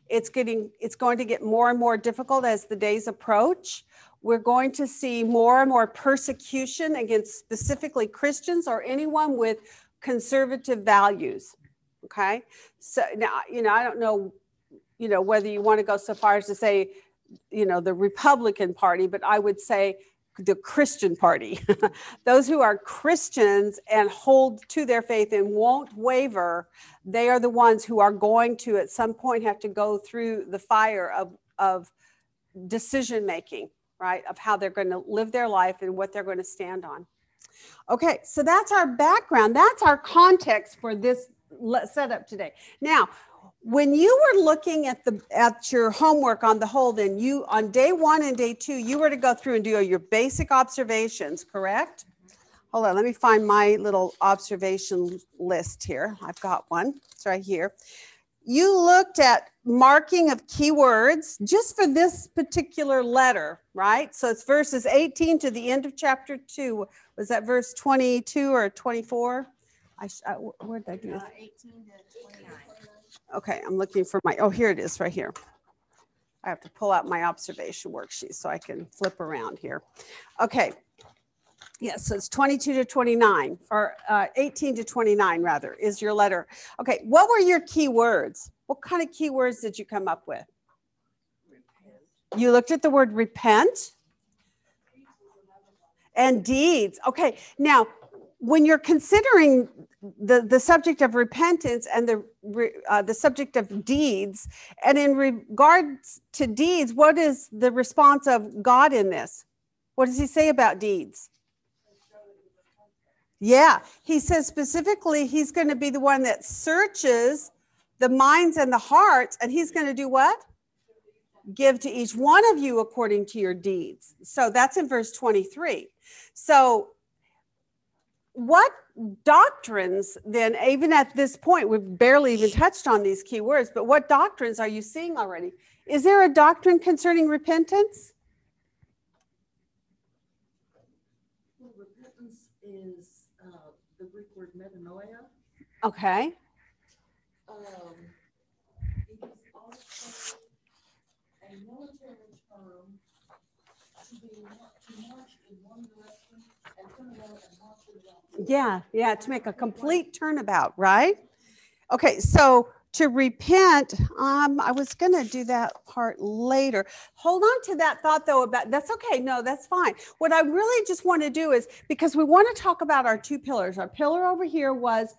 It's getting, it's going to get more and more difficult as the days approach. We're going to see more and more persecution against specifically Christians or anyone with conservative values. Okay, so now, you know, I don't know you know, whether you want to go so far as to say, you know, the Republican Party, but I would say the Christian Party. <laughs> Those who are Christians and hold to their faith and won't waver, they are the ones who are going to at some point have to go through the fire of, of decision making, right? Of how they're going to live their life and what they're going to stand on. Okay, so that's our background. That's our context for this setup today. Now, when you were looking at the at your homework on the whole then you on day one and day two you were to go through and do your basic observations correct? Hold on let me find my little observation list here. I've got one. It's right here. You looked at marking of keywords just for this particular letter right? So it's verses 18 to the end of chapter 2 was that verse 22 or 24 i, I where did i do Uh, eighteen to twenty-nine. Okay, I'm looking for my, oh, here it is, right here. I have to pull out my observation worksheet so I can flip around here. Okay. Yes, so it's 22 to 29, or uh, 18 to 29, rather, is your letter. Okay, what were your key words? What kind of key words did you come up with? You looked at the word repent and deeds. Okay, now when you're considering the, the subject of repentance and the, uh, the subject of deeds, and in regards to deeds, what is the response of God in this? What does he say about deeds? Yeah, he says specifically he's going to be the one that searches the minds and the hearts, and he's going to do what? Give to each one of you according to your deeds. So that's in verse 23. So what doctrines then even at this point we've barely even touched on these key words but what doctrines are you seeing already? Is there a doctrine concerning repentance? Well, repentance is, uh, the Greek word metanoia. okay. Um, it is also, a military term to be, to march in one direction and turn around and march in the other. Yeah, yeah, to make a complete turnabout, right? Okay, so to repent, um, I was gonna do that part later. Hold on to that thought though about, that's okay, no, that's fine. What I really just want to do is, because we want to talk about our two pillars. Our pillar over here was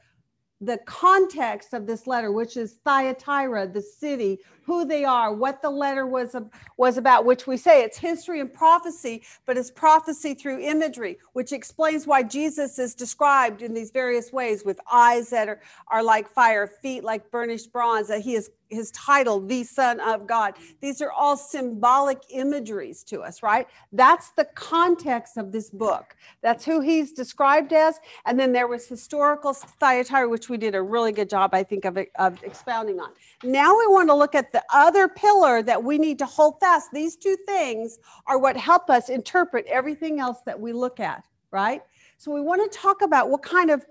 the context of this letter, which is Thyatira, the city, who they are, what the letter was, was about, which we say it's history and prophecy, but it's prophecy through imagery, which explains why Jesus is described in these various ways with eyes that are, are like fire, feet like burnished bronze, that he is his title, the Son of God. These are all symbolic imageries to us, right? That's the context of this book. That's who he's described as. And then there was historical Thyatira, which we did a really good job, I think, of, of expounding on. Now we want to look at the other pillar that we need to hold fast. These two things are what help us interpret everything else that we look at, right? So we want to talk about what kind of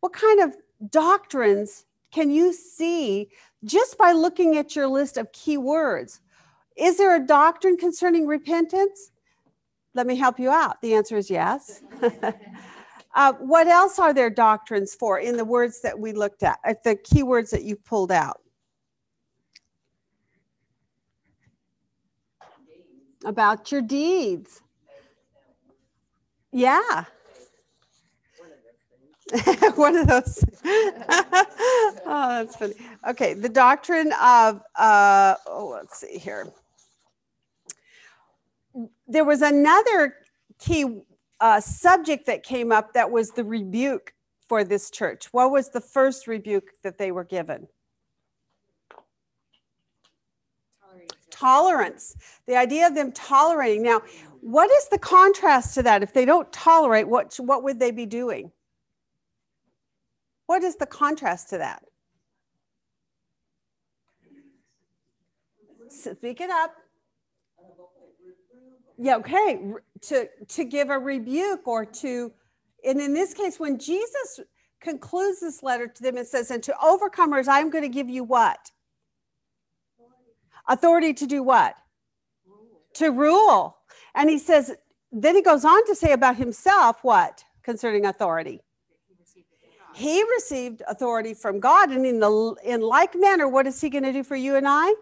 what kind of doctrines can you see just by looking at your list of key words? Is there a doctrine concerning repentance? Let me help you out. The answer is yes. <laughs> uh, what else are there doctrines for in the words that we looked at, at the key words that you pulled out? About your deeds. Yeah. <laughs> One of those <laughs> oh, that's funny. Okay, the doctrine of, uh, oh, let's see here. There was another key uh, subject that came up that was the rebuke for this church. What was the first rebuke that they were given? Tolerance. The idea of them tolerating. Now, what is the contrast to that? If they don't tolerate, what, what would they be doing? What is the contrast to that? Speak it up. Yeah, okay. To, to give a rebuke or to, and in this case, when Jesus concludes this letter to them, it says, And to overcomers, I'm going to give you what? Authority to do what? To rule. And he says, then he goes on to say about himself what concerning authority? He received authority from God, and in the in like manner, what is he going to do for you and I?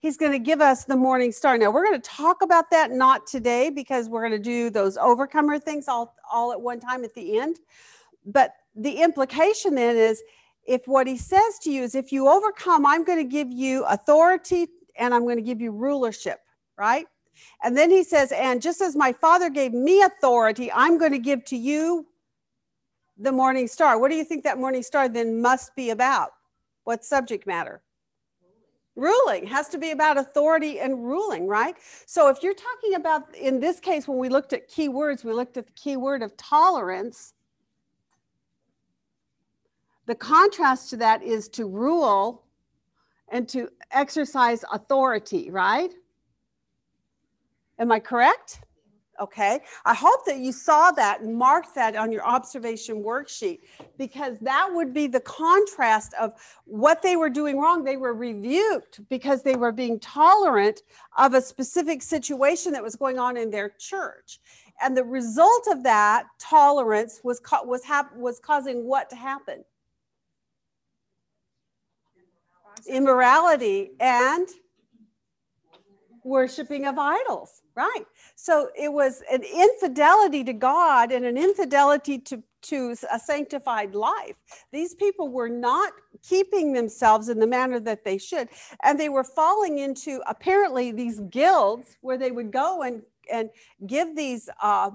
He's going to give us the morning star. Now we're going to talk about that not today because we're going to do those overcomer things all all at one time at the end. But the implication then is if what he says to you is if you overcome, I'm going to give you authority and I'm going to give you rulership, right? And then he says, and just as my father gave me authority, I'm going to give to you the morning star. What do you think that morning star then must be about? What subject matter? Ruling has to be about authority and ruling, right? So if you're talking about, in this case, when we looked at key words, we looked at the key word of tolerance. The contrast to that is to rule and to exercise authority, right? Am I correct? Okay. I hope that you saw that and marked that on your observation worksheet because that would be the contrast of what they were doing wrong. They were rebuked because they were being tolerant of a specific situation that was going on in their church. And the result of that tolerance was was was causing what to happen? Immorality and worshiping of idols, right? So it was an infidelity to God and an infidelity to, to a sanctified life. These people were not keeping themselves in the manner that they should. And they were falling into apparently these guilds where they would go and, and give these uh,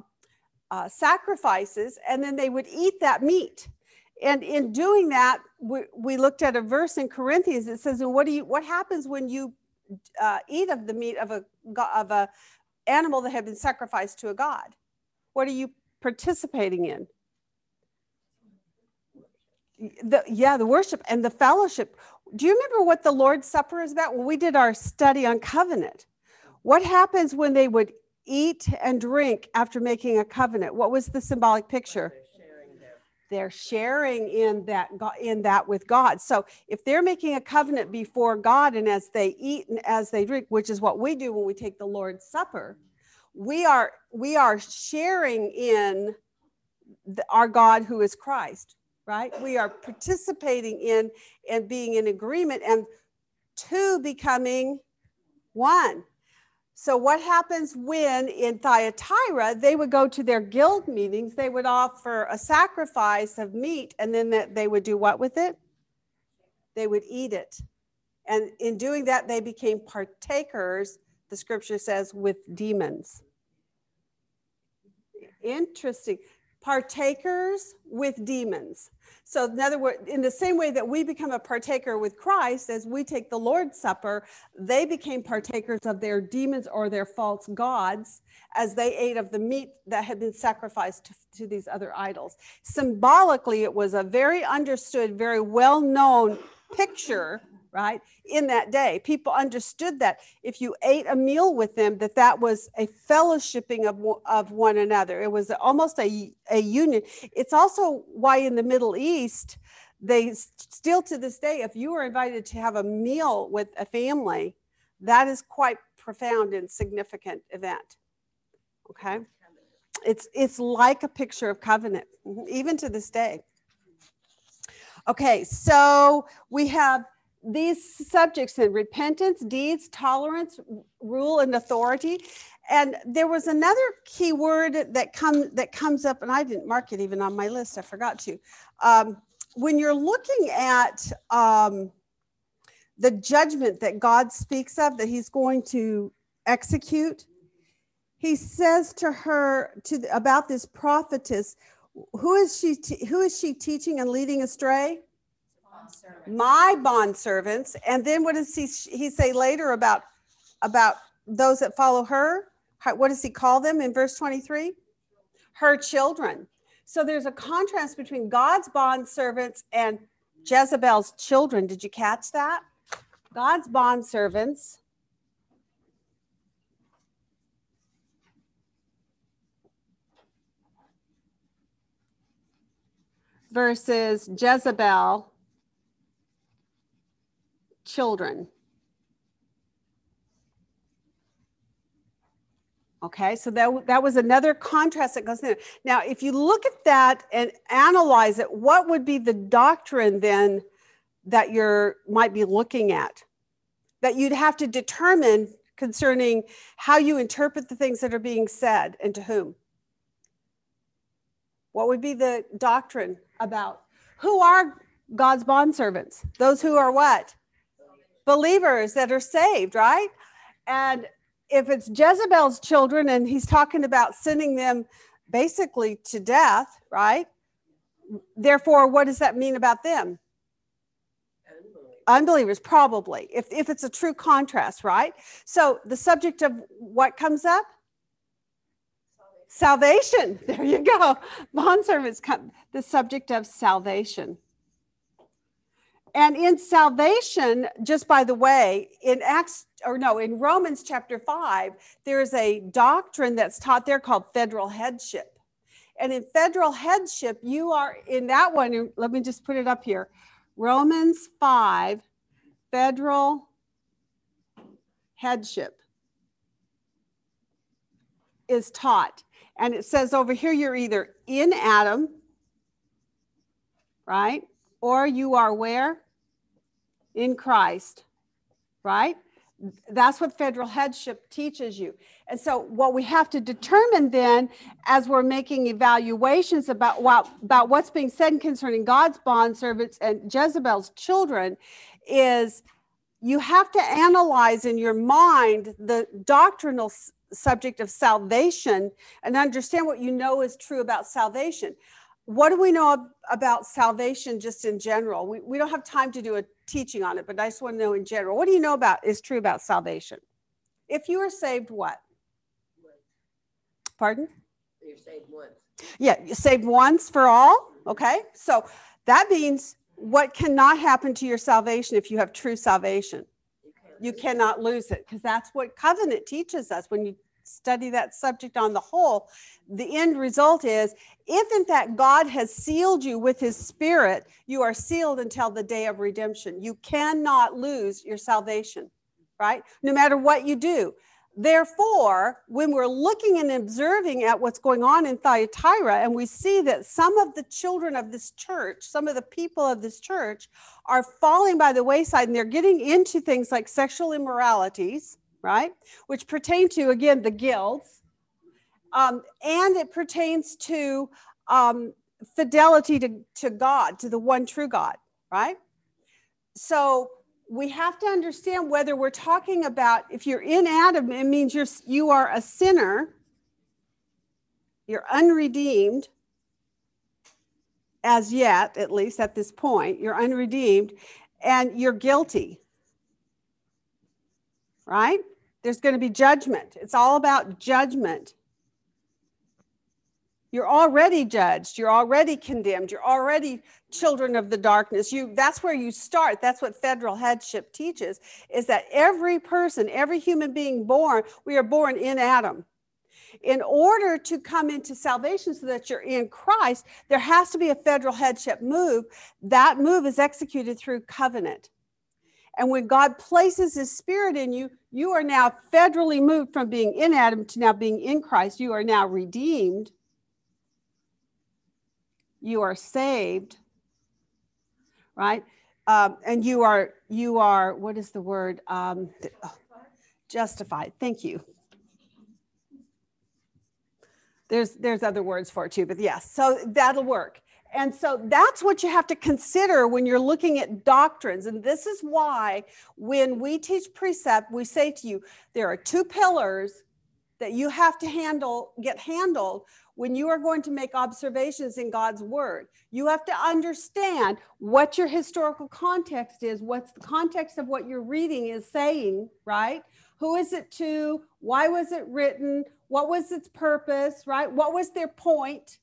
uh, sacrifices and then they would eat that meat. And in doing that, we, we looked at a verse in Corinthians that says, and what do you what happens when you uh, eat of the meat of a of a animal that had been sacrificed to a god. What are you participating in? The, yeah, the worship and the fellowship. Do you remember what the Lord's Supper is about? We did our study on covenant, what happens when they would eat and drink after making a covenant? What was the symbolic picture? They're sharing in that in that with God. So if they're making a covenant before God and as they eat and as they drink, which is what we do when we take the Lord's Supper, we are we are sharing in the, our God who is Christ, right? We are participating in and being in agreement and two becoming one. So what happens when in Thyatira they would go to their guild meetings, they would offer a sacrifice of meat and then that they would do what with it? They would eat it. And in doing that they became partakers, the scripture says with demons. Interesting. Partakers with demons. So, in other words, in the same way that we become a partaker with Christ as we take the Lord's Supper, they became partakers of their demons or their false gods as they ate of the meat that had been sacrificed to, to these other idols. Symbolically, it was a very understood, very well known picture right? In that day people understood that if you ate a meal with them that that was a fellowshipping of, of one another. It was almost a, a union. It's also why in the middle east they still to this day if you were invited to have a meal with a family that is quite profound and significant event okay? It's it's like a picture of covenant mhm, even to this day. Okay so we have these subjects in repentance, deeds, tolerance, rule, and authority. And there was another key word that come that comes up, and I didn't mark it even on my list. I forgot to. Um, when you're looking at um, the judgment that God speaks of, that He's going to execute, He says to her to about this prophetess, who is she? Who is she teaching and leading astray? My bond servants. And then what does he he say later about about those that follow her? What does he call them in verse 23 her children. So there's a contrast between god's bond servants and jezebel's children. Did you catch that? God's bond servants versus jezebel children. Okay, so that, that was another contrast that goes in. Now, if you look at that and analyze it, what would be the doctrine then that you're might be looking at? That you'd have to determine concerning how you interpret the things that are being said and to whom? What would be the doctrine about? Who are God's bondservants? Those who are what? Believers that are saved, right? And if it's Jezebel's children and he's talking about sending them basically to death, right? Therefore, what does that mean about them? Unbelievers, probably, if, if it's a true contrast, right? So the subject of what comes up? Salvation. <laughs> There you go. Bondservants come, the subject of salvation. And in salvation, just by the way, in Acts, or no, in Romans chapter 5, there's a doctrine that's taught there called federal headship. And in federal headship, you are in that one, let me just put it up here Romans 5, federal headship is taught. And it says over here, you're either in Adam, right? Or you are where? In Christ, right? That's what federal headship teaches you. And so, what we have to determine then, as we're making evaluations about what, about what's being said concerning God's bond servants and Jezebel's children, is you have to analyze in your mind the doctrinal subject of salvation and understand what you know is true about salvation. What do we know ab- about salvation just in general? We, we don't have time to do a teaching on it, but I just want to know in general. What do you know about is true about salvation? If you are saved, what? Pardon? You're saved once. Yeah, you saved once for all. Okay. So that means what cannot happen to your salvation if you have true salvation? You can't You lose it. cannot lose it because that's what covenant teaches us. When you study that subject on the whole, the end result is if in fact God has sealed you with his spirit, you are sealed until the day of redemption. You cannot lose your salvation, right? No matter what you do. Therefore, when we're looking and observing at what's going on in Thyatira, and we see that some of the children of this church, some of the people of this church, are falling by the wayside and they're getting into things like sexual immoralities, right? Which pertain to, again, the guilds. Um, and it pertains to um, fidelity to, to God, to the one true God, right? So we have to understand whether we're talking about if you're in Adam, it means you're you are a sinner, you're unredeemed as yet, at least at this point, you're unredeemed, and you're guilty. Right? There's going to be judgment. It's all about judgment. You're already judged. You're already condemned. You're already children of the darkness. You that's where you start. That's what federal headship teaches is that every person, every human being born, we are born in Adam. In order to come into salvation so that you're in Christ, there has to be a federal headship move. That move is executed through covenant. And when God places his spirit in you, you are now federally moved from being in Adam to now being in Christ. You are now redeemed. You are saved right? Um, and you are you are what is the word? Um, oh, justified. Thank you. There's there's other words for it too but yes so that'll work and so that's what you have to consider when you're looking at doctrines and this is why when we teach precept we say to you there are two pillars that you have to handle get handled when you are going to make observations in God's word. You have to understand what your historical context is, what's the context of what you're reading is saying, right? Who is it to? Why was it written? What was its purpose, right? What was their point?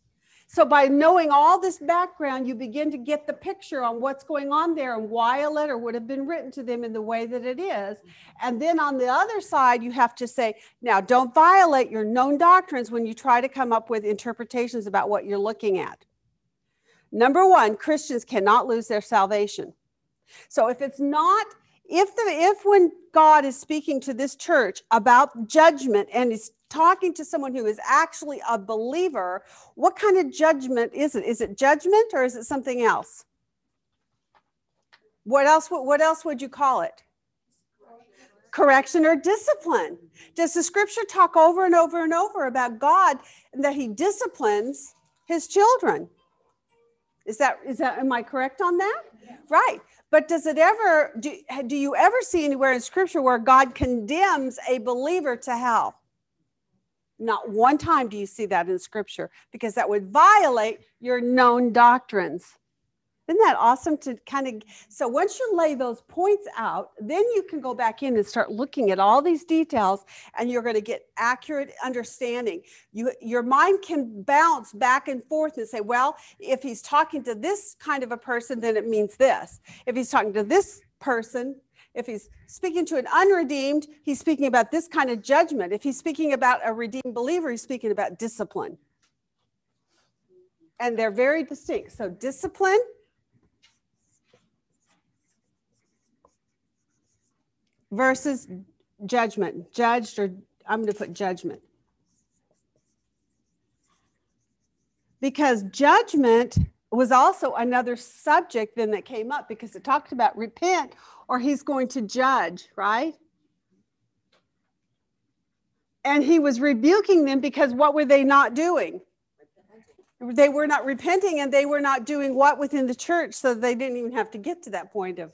So, by knowing all this background, you begin to get the picture on what's going on there and why a letter would have been written to them in the way that it is. Mm-hmm. And then on the other side, you have to say, now don't violate your known doctrines when you try to come up with interpretations about what you're looking at. Number one, Christians cannot lose their salvation. So, if it's not if the if when God is speaking to this church about judgment and is talking to someone who is actually a believer, what kind of judgment is it? Is it judgment or is it something else? What else what else would you call it? Correction or discipline. Does the scripture talk over and over and over about God and that he disciplines his children? Is that is that am I correct on that? Right. But does it ever, do, do you ever see anywhere in scripture where God condemns a believer to hell? Not one time do you see that in scripture because that would violate your known doctrines. Isn't that awesome to kind of? So once you lay those points out, then you can go back in and start looking at all these details, and you're going to get accurate understanding. You, your mind can bounce back and forth and say, well, if he's talking to this kind of a person, then it means this. If he's talking to this person, if he's speaking to an unredeemed, he's speaking about this kind of judgment. If he's speaking about a redeemed believer, he's speaking about discipline. And they're very distinct. So, discipline versus judgment, judged, or I'm going to put judgment. Because judgment was also another subject then that came up because it talked about repent or he's going to judge, right? And he was rebuking them because what were they not doing? They were not repenting and they were not doing what within the church, so they didn't even have to get to that point of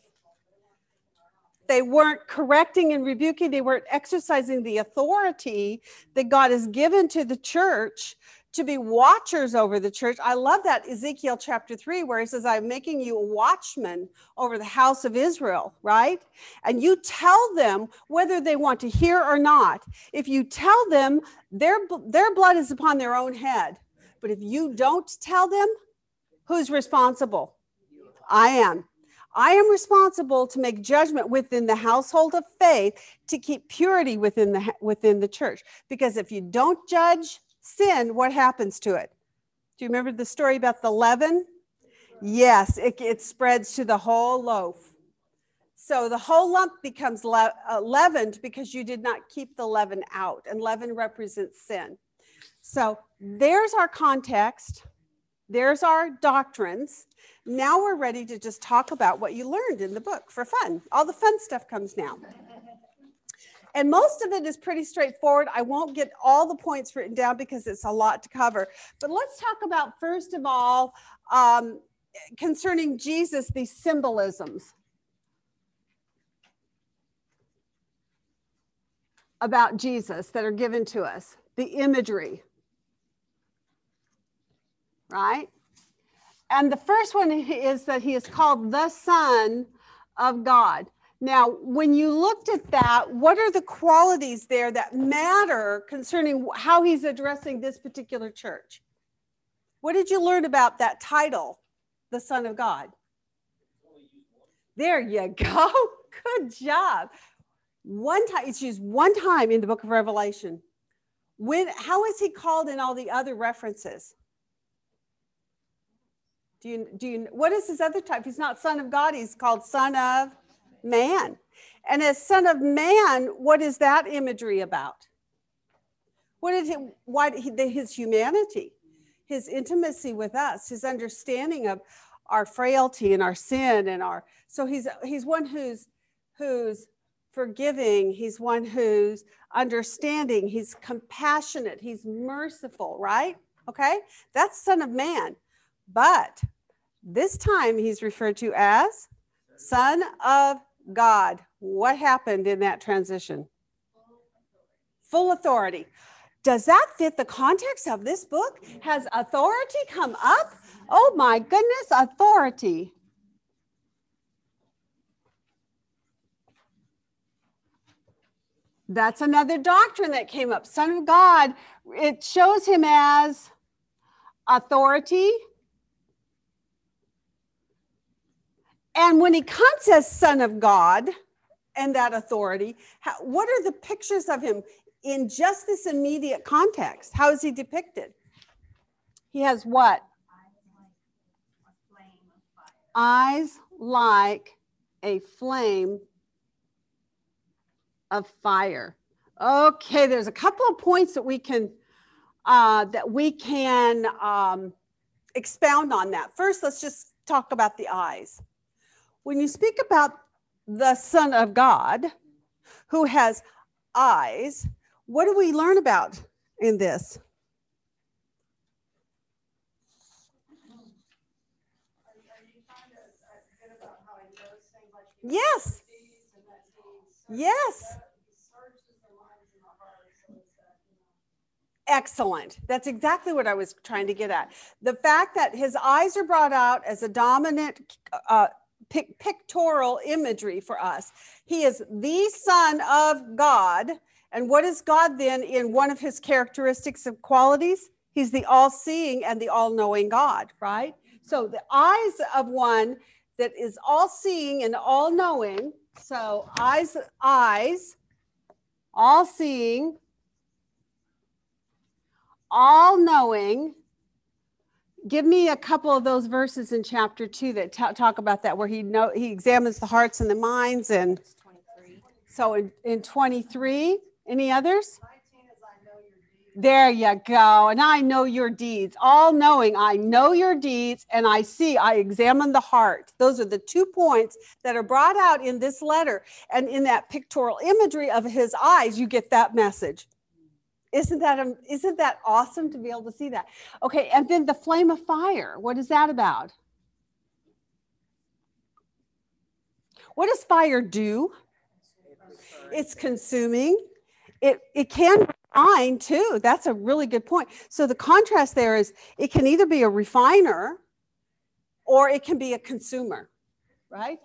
they weren't correcting and rebuking, they weren't exercising the authority that God has given to the church to be watchers over the church. I love that Ezekiel chapter 3, where he says, I'm making you a watchman over the house of Israel, right? And you tell them whether they want to hear or not. If you tell them, their, their blood is upon their own head. But if you don't tell them, who's responsible? I am. I am responsible to make judgment within the household of faith to keep purity within the within the church. Because if you don't judge sin, what happens to it? Do you remember the story about the leaven? Yes, it, it spreads to the whole loaf. So the whole lump becomes le- uh, leavened because you did not keep the leaven out, and leaven represents sin. So there's our context. There's our doctrines. Now we're ready to just talk about what you learned in the book for fun. All the fun stuff comes now. And most of it is pretty straightforward. I won't get all the points written down because it's a lot to cover. But let's talk about, first of all, um, concerning Jesus, these symbolisms about Jesus that are given to us, the imagery right? And the first one is that he is called the Son of God. Now, when you looked at that, what are the qualities there that matter concerning how he's addressing this particular church? What did you learn about that title, the Son of God? There you go. <laughs> Good job. One time, it's used one time in the book of Revelation. When, how is he called in all the other references? Do you, do you, what is his other type? He's not son of God, he's called son of man. And as son of man, what is that imagery about? What is it, why, his humanity, his intimacy with us, his understanding of our frailty and our sin and our, so he's, he's one who's, who's forgiving, he's one who's understanding, he's compassionate, he's merciful, right? Okay, that's son of man. But this time he's referred to as Son of God. What happened in that transition? Full authority. Does that fit the context of this book? Has authority come up? Oh my goodness, authority. That's another doctrine that came up. Son of God, it shows him as authority, And when he comes as Son of God and that authority, how, what are the pictures of him in just this immediate context? How is he depicted? He has what? Eyes like a flame of fire. Okay, there's a couple of points that we can uh, that we can um, expound on that. First, let's just talk about the eyes. When you speak about the Son of God who has eyes, what do we learn about in this? Yes. Yes. Excellent. That's exactly what I was trying to get at. The fact that his eyes are brought out as a dominant uh, pic- pictorial imagery for us. He is the Son of God. And what is God then in one of his characteristics of qualities? He's the all seeing and the all knowing God, right? So the eyes of one that is all seeing and all knowing. So eyes, eyes, all seeing, all knowing, give me a couple of those verses in chapter two that ta- talk about that, where he know he examines the hearts and the minds, and so in, in 23, any others? There you go. And I know your deeds, all knowing I know your deeds and I see, I examine the heart. Those are the two points that are brought out in this letter. And in that pictorial imagery of his eyes, you get that message. Isn't that um, isn't that awesome to be able to see that? Okay, and then the flame of fire. What is that about? What does fire do? It's consuming. It it can refine too. That's a really good point. So the contrast there is it can either be a refiner or it can be a consumer, right?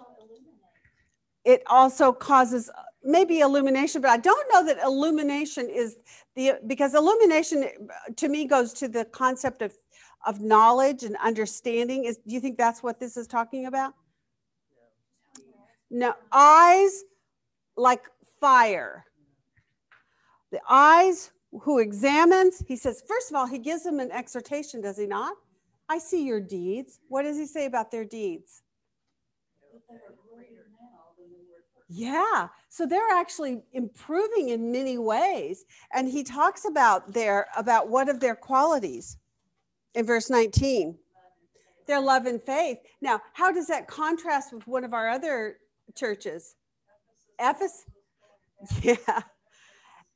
It also causes maybe illumination, but I don't know that illumination is the because illumination uh, to me goes to the concept of of knowledge and understanding. Is do you think that's what this is talking about? No, eyes like fire. The eyes who examines, he says, first of all, he gives them an exhortation, does he not? I see your deeds. What does he say about their deeds? But they are greater now than they were first. Yeah. So they're actually improving in many ways. And he talks about their about what of their qualities in verse 19. Their love and faith. Now, how does that contrast with one of our other churches? Ephesus. Yeah.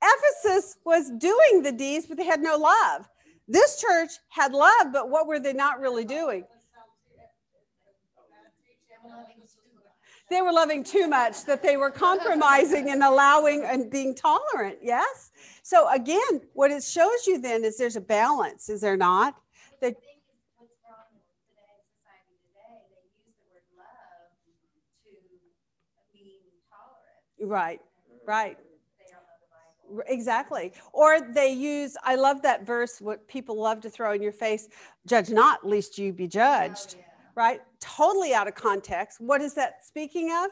Ephesus was doing the deeds, but they had no love. This church had love, but what were they not really doing? They were loving too much that they were compromising and allowing and being tolerant. Yes. So again, what it shows you then is there's a balance, is there not? That- the thing is, what's wrong with today's society today, they use the word love to mean tolerant. Right, right. They don't know the Bible. R- Exactly. Or they use, I love that verse, what people love to throw in your face judge not, lest you be judged, Oh, yeah. Right? Totally out of context. What is that speaking of?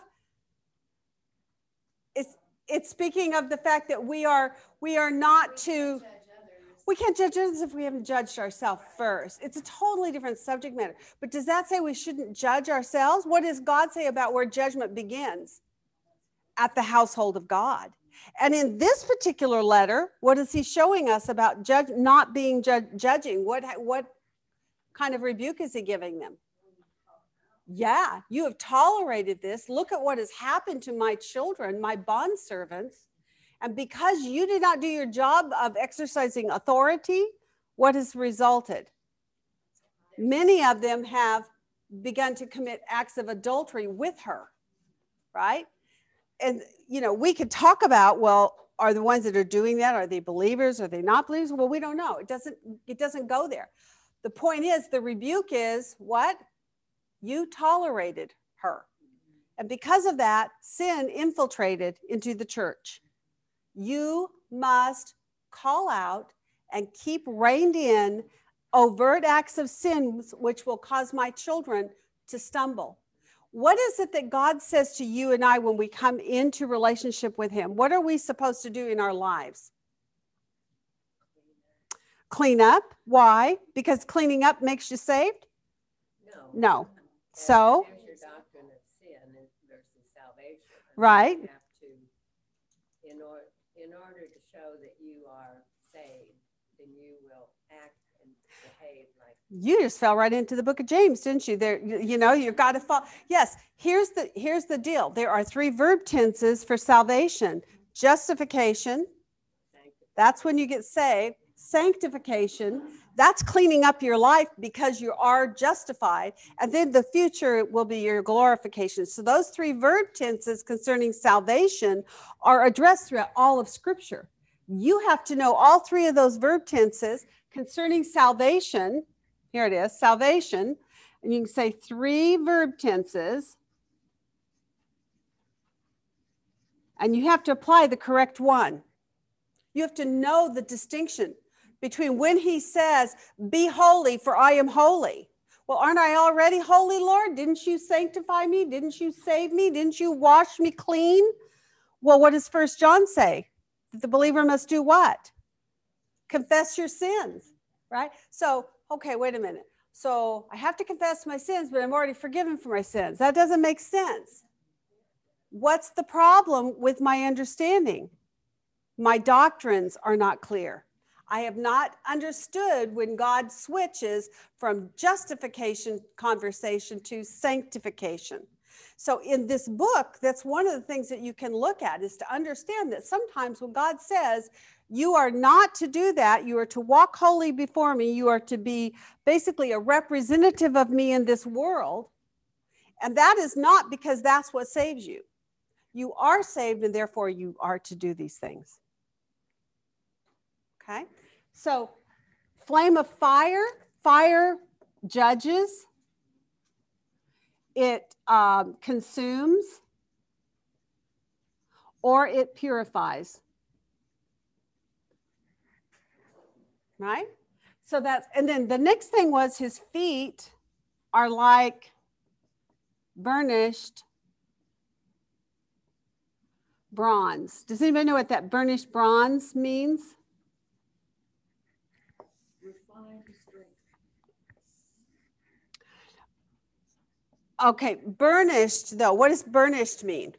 It's, it's speaking of the fact that we are, we are not to, we can't judge others if we haven't judged ourselves first. It's a totally different subject matter. But does that say we shouldn't judge ourselves? What does God say about where judgment begins? At the household of God. And in this particular letter, what is he showing us about judge not being judge, judging? What what kind of rebuke is he giving them? Yeah, you have tolerated this. Look at what has happened to my children, my bond servants. And because you did not do your job of exercising authority, what has resulted? Many of them have begun to commit acts of adultery with her, right? And, you know, we could talk about, well, are the ones that are doing that, are they believers? Are they not believers? Well, we don't know. It doesn't, it doesn't go there. The point is, the rebuke is what? You tolerated her. And because of that, sin infiltrated into the church. You must call out and keep reined in overt acts of sin which will cause my children to stumble. What is it that God says to you and I when we come into relationship with Him? What are we supposed to do in our lives? Clean up. Why? Because cleaning up makes you saved? No. No. So, your doctrine of sin versus salvation. Right. To, in order, in order to show that you are saved, then you will act and behave like. you just fell right into the book of James, didn't you? There, you you know, you've got to fall. Yes, here's the here's the deal. There are three verb tenses for salvation: mm-hmm. justification, sanctified. That's when you get saved. Sanctification, that's cleaning up your life because you are justified. And then the future will be your glorification. So those three verb tenses concerning salvation are addressed throughout all of Scripture. You have to know all three of those verb tenses concerning salvation. Here it is salvation. And you can say three verb tenses. And you have to apply the correct one. You have to know the distinction between when he says, Be holy, for I am holy. Well, aren't I already holy, Lord? Didn't you sanctify me? Didn't you save me? Didn't you wash me clean? Well, what does First John say? That the believer must do what? Confess your sins, right? So, okay, wait a minute. So I have to confess my sins, but I'm already forgiven for my sins. That doesn't make sense. What's the problem with my understanding? My doctrines are not clear. I have not understood when God switches from justification conversation to sanctification. So in this book, that's one of the things that you can look at is to understand that sometimes when God says, you are not to do that, you are to walk holy before me, you are to be basically a representative of me in this world. And that is not because that's what saves you. You are saved, and therefore you are to do these things. Okay, so flame of fire, fire judges, it um, consumes, or it purifies. Right? So that's, and then the next thing was his feet are like burnished bronze. Does anybody know what that burnished bronze means? Okay, burnished though. What does burnished mean?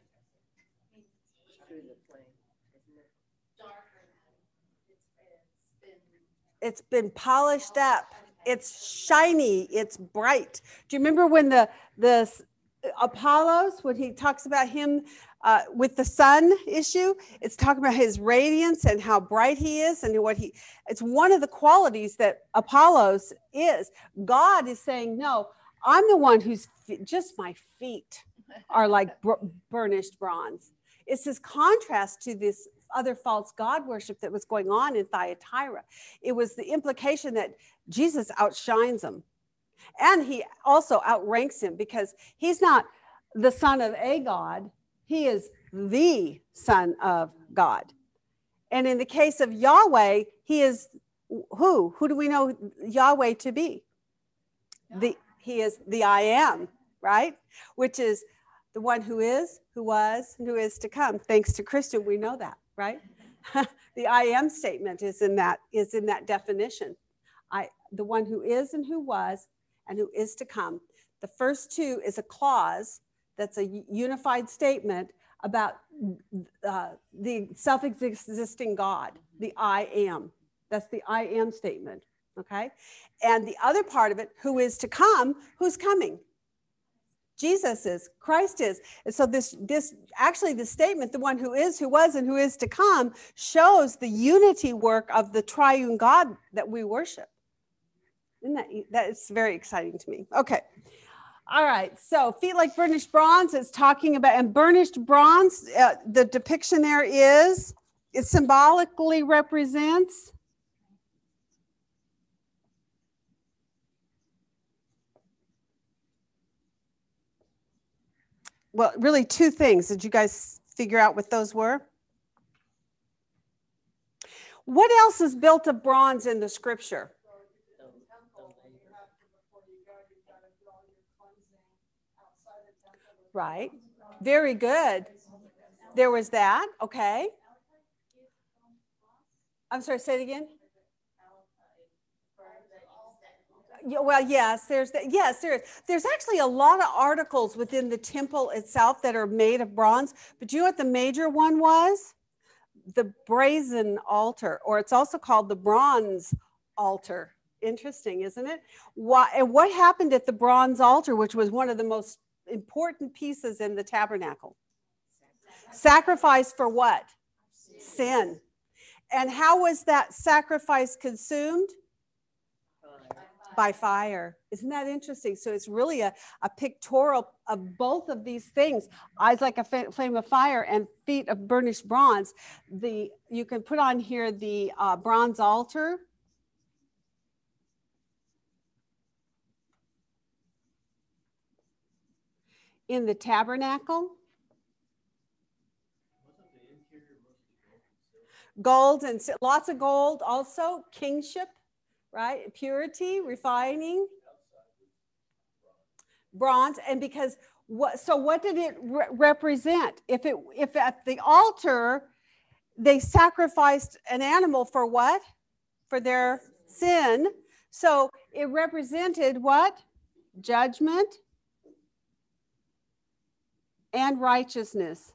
It's been. Polished up. It's shiny. It's bright. Do you remember when the the Apollos, when he talks about him uh, with the sun issue, it's talking about his radiance and how bright he is and what he. It's one of the qualities that Apollos is. God is saying, no, I'm the one who's just my feet are like br- burnished bronze. It's this contrast to this other false god worship that was going on in Thyatira. It was the implication that Jesus outshines him. And he also outranks him because he's not the son of a God, he is the son of God. And in the case of Yahweh, he is who? Who do we know Yahweh to be? The he is the I am, right? Which is the one who is, who was, and who is to come. Thanks to Christian, we know that, right? <laughs> the I am statement is in that is in that definition. I the one who is and who was and who is to come. The first two is a clause that's a unified statement about uh, the self-existing God, the I am. That's the I am statement. Okay. And the other part of it, who is to come, who's coming? Jesus is, Christ is. And so this this actually the statement, the one who is, who was, and who is to come, shows the unity work of the triune God that we worship. Isn't that that is very exciting to me? Okay. All right. So feet like burnished bronze is talking about and burnished bronze. Uh, the depiction there is it symbolically represents well, really two things. Did you guys figure out what those were? What else is built of bronze in the scripture? Right. Very good. There was that. Okay. I'm sorry, say it again. Yeah, well, yes, there's that. Yes, there is. There's actually a lot of articles within the temple itself that are made of bronze. But you know what the major one was? The brazen altar, or it's also called the bronze altar. Interesting, isn't it? Why, and what happened at the bronze altar, which was one of the most important pieces in the tabernacle? Sacrifice for what? Sin. And how was that sacrifice consumed? By fire. Isn't that interesting? So it's really a, a pictorial of both of these things eyes like a flame of fire and feet of burnished bronze. The You can put on here the uh, bronze altar. In the tabernacle, gold and lots of gold, also kingship, right? Purity, refining. bronze and because what so what did it re- represent? If it if at the altar they sacrificed an animal for what? For their sin. So it represented what? Judgment and righteousness.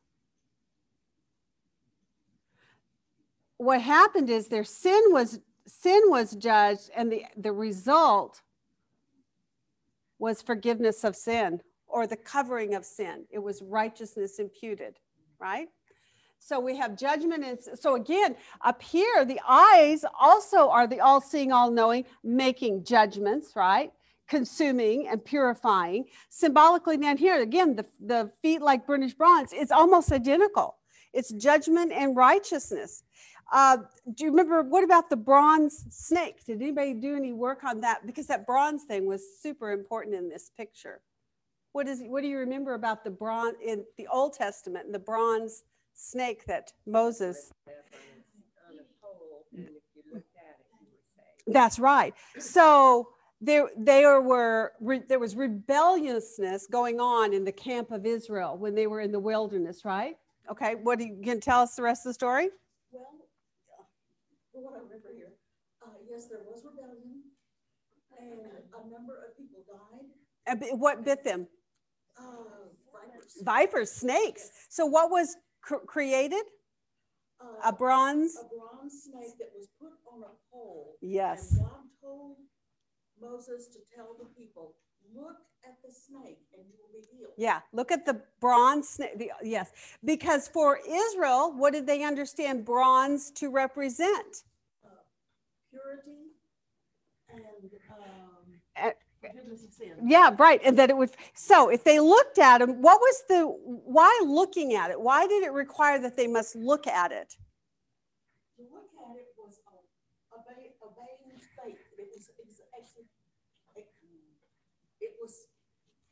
What happened is their sin was sin was judged and the the result was forgiveness of sin or the covering of sin. It was righteousness imputed, right? So we have judgment. And so again, up here, the eyes also are the all seeing, all knowing, making judgments, right? Consuming and purifying. Symbolically, down here, again, the, the feet like burnished bronze, it's almost identical. It's judgment and righteousness. Uh, do you remember what about the bronze snake? Did anybody do any work on that? Because that bronze thing was super important in this picture. What is what do you remember about the bronze in the Old Testament and the bronze snake that Moses? You you That's right. So there there were there was rebelliousness going on in the camp of Israel when they were in the wilderness, right? Okay, what do you can tell us the rest of the story? Well, what I remember here, uh, yes, there was rebellion and a number of people died. And What bit them? Uh, vipers. Vipers, snakes. So what was cr- created? Uh, A bronze? a bronze snake that was put on a pole. Yes. And God told Moses to tell the people, look at the snake and you will be healed. Yeah, look at the bronze snake. The, yes, because for Israel, what did they understand bronze to represent? Purity and, um, Uh, of sin. Yeah, right. And that it would. So if they looked at him, what was the why looking at it? Why did it require that they must look at it? To look at it was uh, obey, obeying faith. It was, actually, it was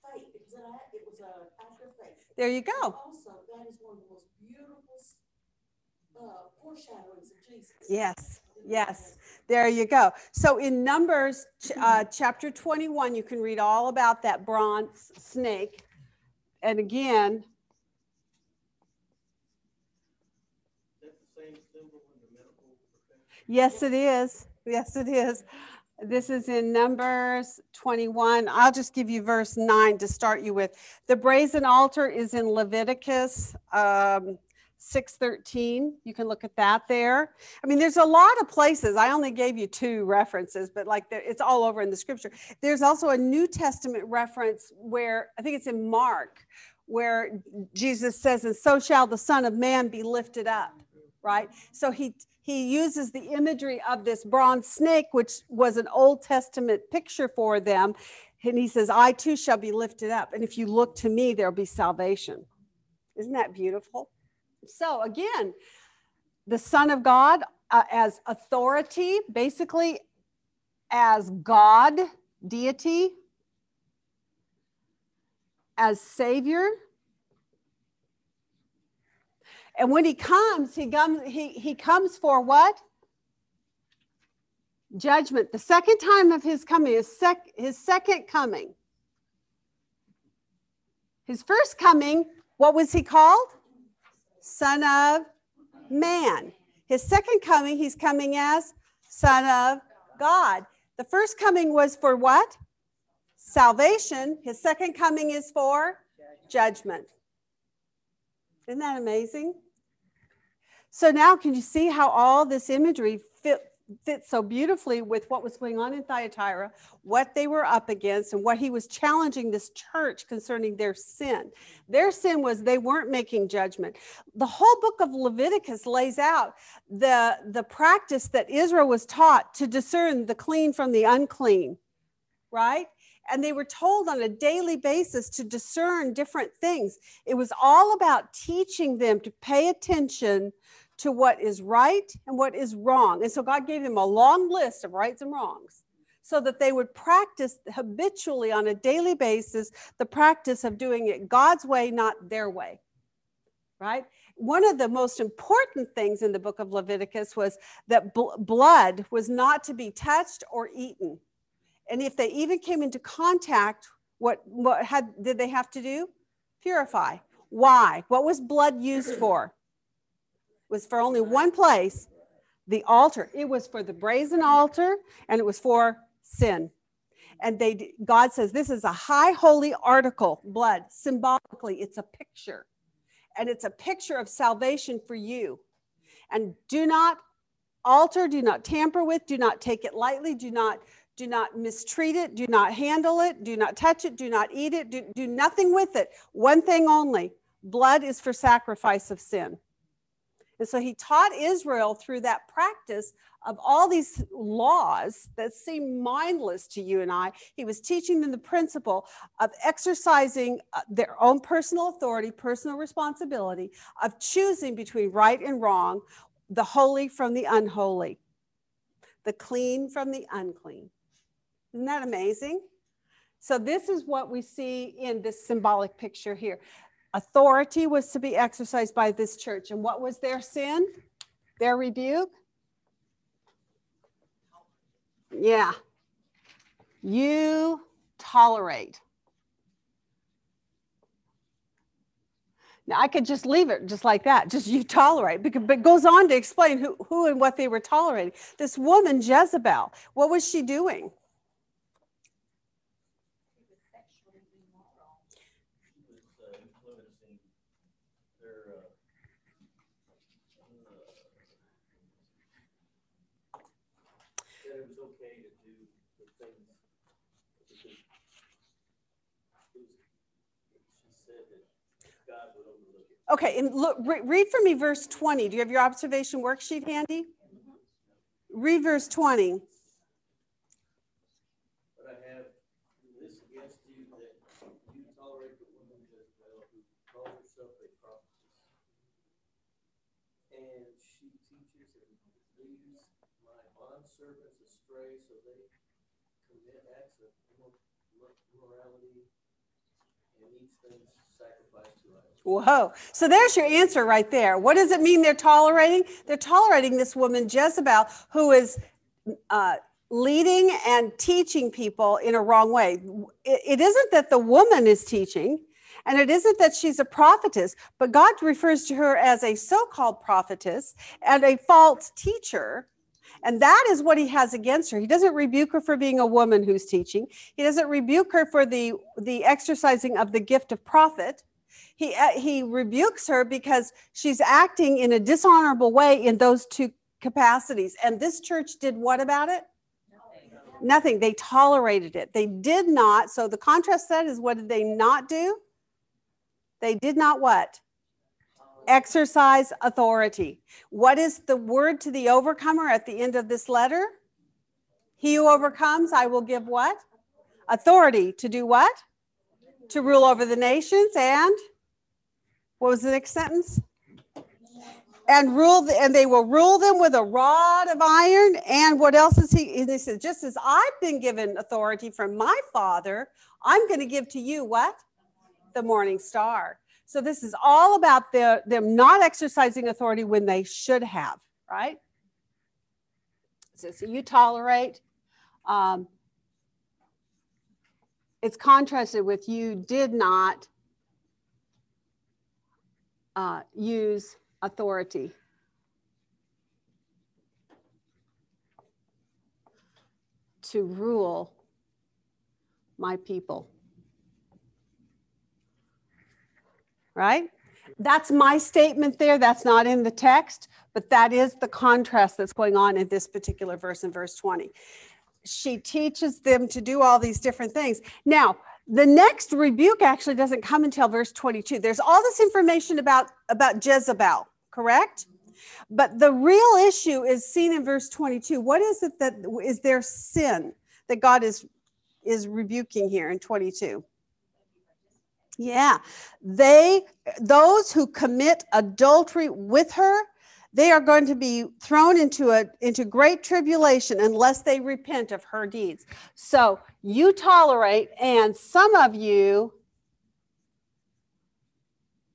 faith. It was an act, it was a act of faith. There you go. Also, that is one of the most beautiful, uh, foreshadowings of Jesus. Yes. Yes. There you go. So in Numbers uh, chapter 21, you can read all about that bronze snake. And again, Is that the same symbol in the medical profession? yes, it is. Yes, it is. This is in Numbers 21. I'll just give you verse 9 to start you with. The brazen altar is in Leviticus um, 6:13. You can look at that there. I mean, there's a lot of places. I only gave you two references, but like there, it's all over in the scripture. There's also a New Testament reference where I think it's in Mark where Jesus says, "And so shall the Son of Man be lifted up." Right? So he he uses the imagery of this bronze snake, which was an Old Testament picture for them. And he says, I too shall be lifted up. And if you look to me, there'll be salvation. Isn't that beautiful? So, again, the Son of God uh, as authority, basically as God, deity, as Savior. And when he comes, he comes, he, he comes for what? Judgment. The second time of his coming, his, sec, his second coming. His first coming, what was he called? Son of Man. His second coming, he's coming as Son of God. The first coming was for what? Salvation. His second coming is for judgment. Isn't that amazing? So now, can you see how all this imagery fit, fits so beautifully with what was going on in Thyatira, what they were up against, and what he was challenging this church concerning their sin? Their sin was they weren't making judgment. The whole book of Leviticus lays out the, the practice that Israel was taught to discern the clean from the unclean, right? And they were told on a daily basis to discern different things. It was all about teaching them to pay attention to what is right and what is wrong. And so God gave them a long list of rights and wrongs so that they would practice habitually on a daily basis the practice of doing it God's way, not their way. Right? One of the most important things in the book of Leviticus was that bl- blood was not to be touched or eaten and if they even came into contact what what had did they have to do? Purify. Why? What was blood used for? It was for only one place the altar. It was for the brazen altar and it was for sin. And they god says this is a high holy article blood symbolically it's a picture. And it's a picture of salvation for you. And do not alter do not tamper with do not take it lightly do not do not mistreat it, do not handle it, do not touch it, do not eat it, do, do nothing with it. One thing only blood is for sacrifice of sin. And so he taught Israel through that practice of all these laws that seem mindless to you and I. He was teaching them the principle of exercising uh, their own personal authority, personal responsibility, of choosing between right and wrong, the holy from the unholy, the clean from the unclean. Isn't that amazing? So, this is what we see in this symbolic picture here. Authority was to be exercised by this church. And what was their sin? Their rebuke? Yeah. You tolerate. Now I could just leave it just like that, just you tolerate, because, but goes on to explain who, who and what they were tolerating. This woman, Jezebel, what was she doing? He was sexually immoral. She was uh, influencing their, uh, uh, that it was okay to do the things because it was, she said that God would overlook it. Okay, and look, re- read for me verse 20. Do you have your observation worksheet handy? Read verse 20. But I have this against you that you tolerate the woman Jezebel who herself a prophetess. And she teaches and leads my bondservants astray so they commit acts of and things. Whoa. So there's your answer right there. What does it mean they're tolerating? They're tolerating this woman, Jezebel, who is uh, leading and teaching people in a wrong way. It, it isn't that the woman is teaching, and it isn't that she's a prophetess, but God refers to her as a so called prophetess and a false teacher. And that is what he has against her. He doesn't rebuke her for being a woman who's teaching. He doesn't rebuke her for the, the exercising of the gift of prophet. He uh, he rebukes her because she's acting in a dishonorable way in those two capacities. And this church did what about it? Nothing. They tolerated it. They did not. So the contrast said is what did they not do? They did not what exercise authority what is the word to the overcomer at the end of this letter he who overcomes i will give what authority to do what to rule over the nations and what was the next sentence? And rule, the- and they will rule them with a rod of iron. And what else is he? He says, just as I've been given authority from my father, I'm going to give to you what? The morning star. So this is all about the, them not exercising authority when they should have, right? So, so you tolerate. Um, it's contrasted with you did not uh, use authority. To rule my people. Right? That's my statement there. That's not in the text, but that is the contrast that's going on in this particular verse in verse 20. She teaches them to do all these different things. Now, the next rebuke actually doesn't come until verse 22 there's all this information about about jezebel correct but the real issue is seen in verse 22 what is it that is their sin that god is is rebuking here in 22 yeah. They those who commit adultery with her they are going to be thrown into a into great tribulation unless they repent of her deeds. So you tolerate and some of you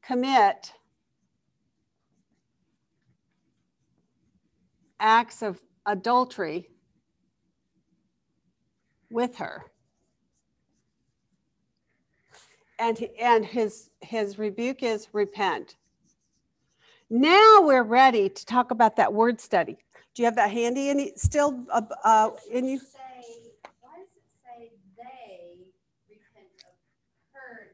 commit acts of adultery with her and and his his rebuke is repent now we're ready to talk about that word study. Do you have that handy in still uh, uh, in you? Say, why does it say they repent of her?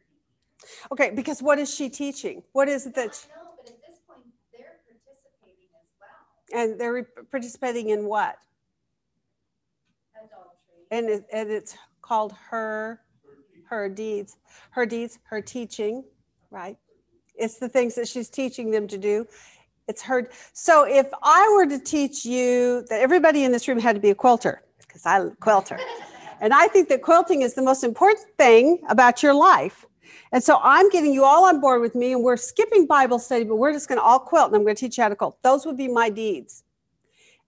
Okay, because what is she teaching? What is it that? know, but at this point, they're participating as well. And they're re- participating in what? Adultery. And it, and it's called her her deeds, her deeds, her teaching, right? It's the things that she's teaching them to do. It's her. So if I were to teach you that everybody in this room had to be a quilter, because I quilter, and I think that quilting is the most important thing about your life. And so I'm getting you all on board with me, and we're skipping Bible study, but we're just going to all quilt, and I'm going to teach you how to quilt. Those would be my deeds.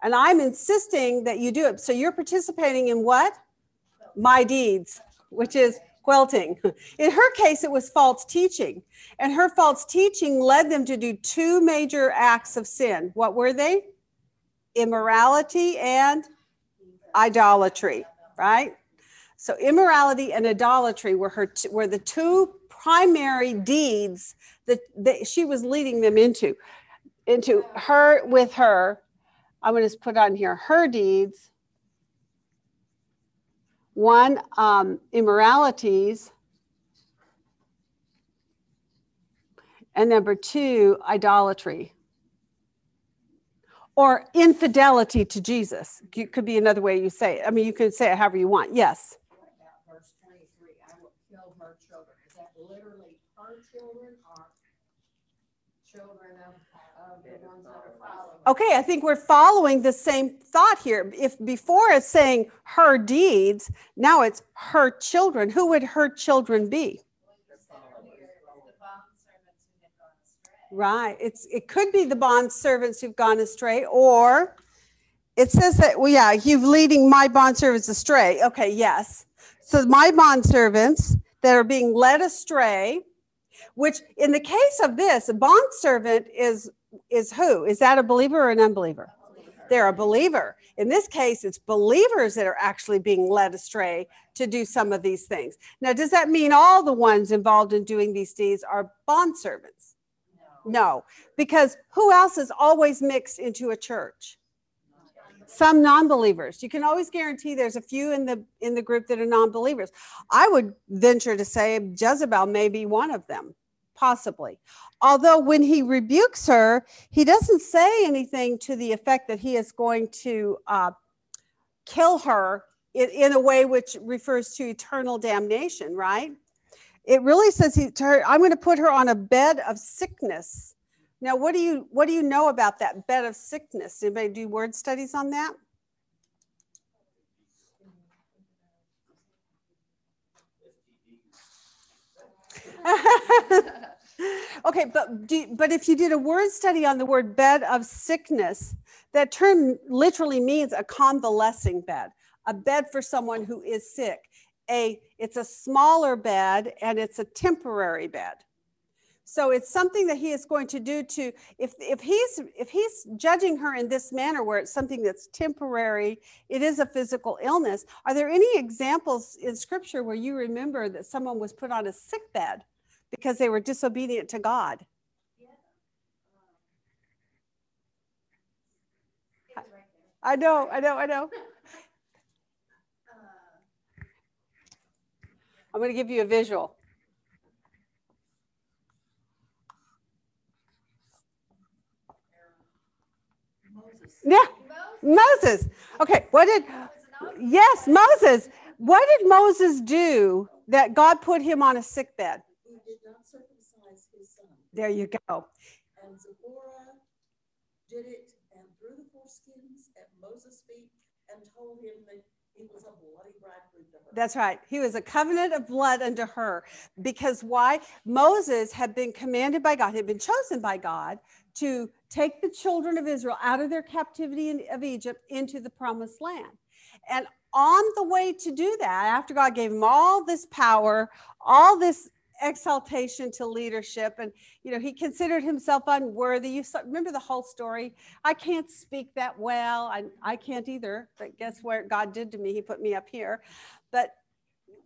And I'm insisting that you do it. So you're participating in what? My deeds, which is quilting. In her case, it was false teaching. And her false teaching led them to do two major acts of sin. What were they? Immorality and idolatry, right? So immorality and idolatry were her were the two primary deeds that, that she was leading them into. Into her with her. I'm going to put on here her deeds. One, um, immoralities. And number two, idolatry or infidelity to Jesus. It could be another way you say it. I mean, you can say it however you want. Yes. Verse twenty-three, I will kill her children, is that literally her children or children of, Okay, I think we're following the same thought here. If before it's saying her deeds, now it's her children. Who would her children be? The bond servants who had gone astray. Right. It's it could be the bond servants who've gone astray, or it says that well, yeah, you've leading my bond servants astray. Okay, yes. So my bond servants that are being led astray, which in the case of this, a bond servant is is who? Is that a believer or an unbeliever? They're a believer. In this case, it's believers that are actually being led astray to do some of these things. Now, does that mean all the ones involved in doing these deeds are bond servants? No, because who else is always mixed into a church? Some non-believers. You can always guarantee there's a few in the in the group that are non-believers. I would venture to say Jezebel may be one of them, possibly. Although when he rebukes her, he doesn't say anything to the effect that he is going to uh, kill her in, in a way which refers to eternal damnation, right? it really says he, to her, I'm going to put her on a bed of sickness. Now, what do you what do you know about that bed of sickness? Anybody do word studies on that? <laughs> okay, but do, but if you did a word study on the word bed of sickness, that term literally means a convalescing bed, a bed for someone who is sick. A it's a smaller bed and it's a temporary bed. So it's something that he is going to do to if if he's if he's judging her in this manner where it's something that's temporary it is a physical illness are there any examples in scripture where you remember that someone was put on a sick bed because they were disobedient to god i know i know i know i'm going to give you a visual Moses. yeah Moses okay what did. Yes, Moses. What did Moses do that God put him on a sick bed? Did not circumcise his son. There you go. And Zipporah did it and threw the foreskins at Moses' feet and told him that he was a bloody bridegroom to her. That's right. He was a covenant of blood unto her. Because why? Moses had been commanded by God, had been chosen by God to take the children of Israel out of their captivity in, of Egypt into the promised land. And on the way to do that, after God gave him all this power, all this exaltation to leadership, and you know, he considered himself unworthy. You saw, remember the whole story? I can't speak that well. I, I can't either. But guess what God did to me? He put me up here. But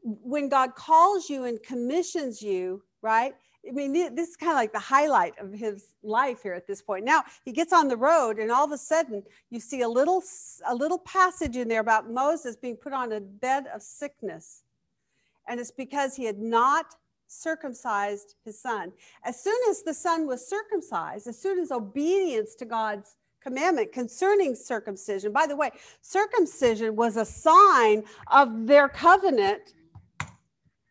when God calls you and commissions you, right? I mean, this is kind of like the highlight of his life here at this point. Now he gets on the road, and all of a sudden, you see a little a little passage in there about Moses being put on a bed of sickness, and it's because he had not circumcised his son. As soon as the son was circumcised, as soon as obedience to God's commandment concerning circumcision. By the way, circumcision was a sign of their covenant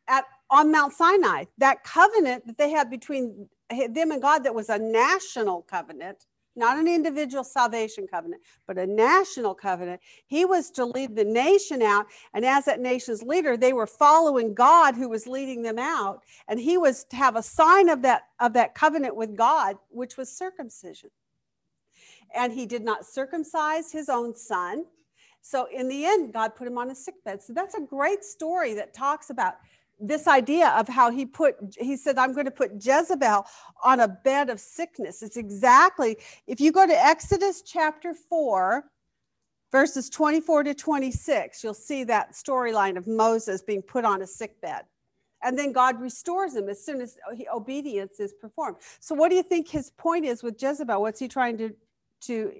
at on Mount Sinai. That covenant that they had between them and God that was a national covenant, not an individual salvation covenant, but a national covenant. He was to lead the nation out and as that nation's leader, they were following God who was leading them out and he was to have a sign of that of that covenant with God, which was circumcision. And he did not circumcise his own son. So in the end, God put him on a sickbed. So that's a great story that talks about this idea of how he put, he said, I'm going to put Jezebel on a bed of sickness. It's exactly, if you go to Exodus chapter 4, verses 24 to 26, you'll see that storyline of Moses being put on a sick bed And then God restores him as soon as obedience is performed. So, what do you think his point is with Jezebel? What's he trying to, to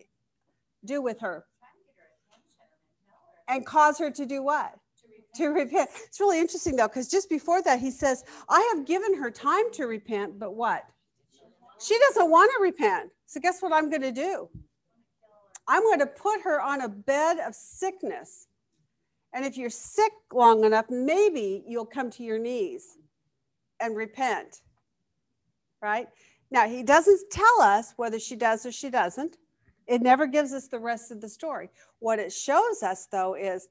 do with her And cause her to do what? To repent. It's really interesting though, because just before that, he says, I have given her time to repent, but what? She doesn't want to repent. So, guess what I'm going to do? I'm going to put her on a bed of sickness. And if you're sick long enough, maybe you'll come to your knees and repent. Right? Now, he doesn't tell us whether she does or she doesn't. It never gives us the rest of the story. What it shows us, though, is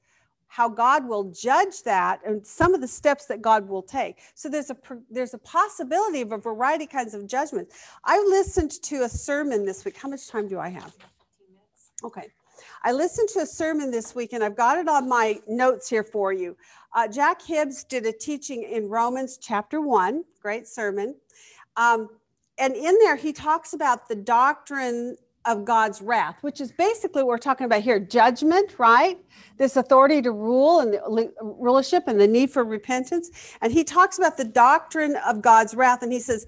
how God will judge that and some of the steps that God will take. So there's a there's a possibility of a variety kinds of judgments. I listened to a sermon this week. How much time do I have? Okay. I listened to a sermon this week and I've got it on my notes here for you. Uh, Jack Hibbs did a teaching in Romans chapter 1, great sermon. Um, and in there, he talks about the doctrine of God's wrath, which is basically what we're talking about here judgment, right? This authority to rule and the rulership and the need for repentance. And he talks about the doctrine of God's wrath. And he says,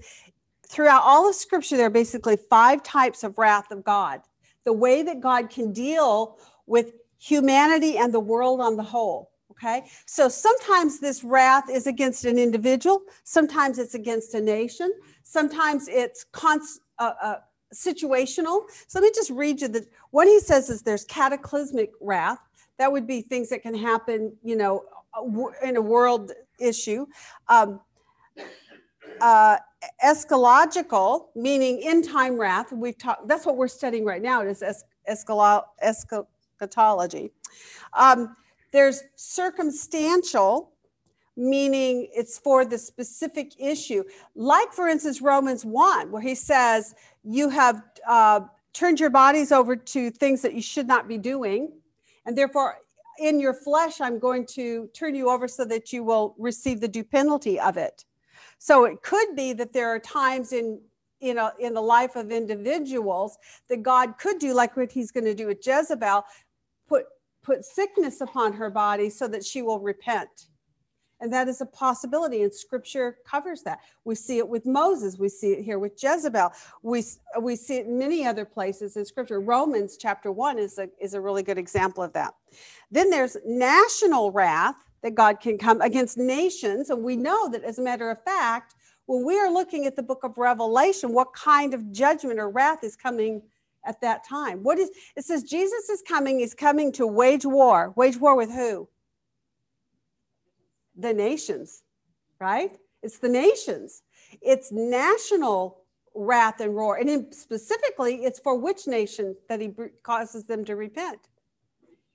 throughout all of scripture, there are basically five types of wrath of God. The way that God can deal with humanity and the world on the whole. Okay. So sometimes this wrath is against an individual, sometimes it's against a nation, sometimes it's cons- uh, uh, situational. So let me just read you the what he says is there's cataclysmic wrath. That would be things that can happen, you know, in a world issue. Um, uh, eschatological, meaning in time wrath. We've talked. That's what we're studying right now. Is es- eschalo- eschatology. Um, there's circumstantial, meaning it's for the specific issue. Like, for instance, Romans 1, where he says, You have uh, turned your bodies over to things that you should not be doing. And therefore, in your flesh, I'm going to turn you over so that you will receive the due penalty of it. So it could be that there are times in you know in the life of individuals that God could do like what he's going to do with Jezebel, put put sickness upon her body so that she will repent. And that is a possibility, and scripture covers that. We see it with Moses, we see it here with Jezebel, we, we see it in many other places in scripture. Romans chapter 1 is a, is a really good example of that. Then there's national wrath that God can come against nations. And we know that, as a matter of fact, when we are looking at the book of Revelation, what kind of judgment or wrath is coming at that time? What is it says Jesus is coming, he's coming to wage war. Wage war with who? The nations, right? It's the nations. It's national wrath and roar. And in, specifically, it's for which nation that he br- causes them to repent?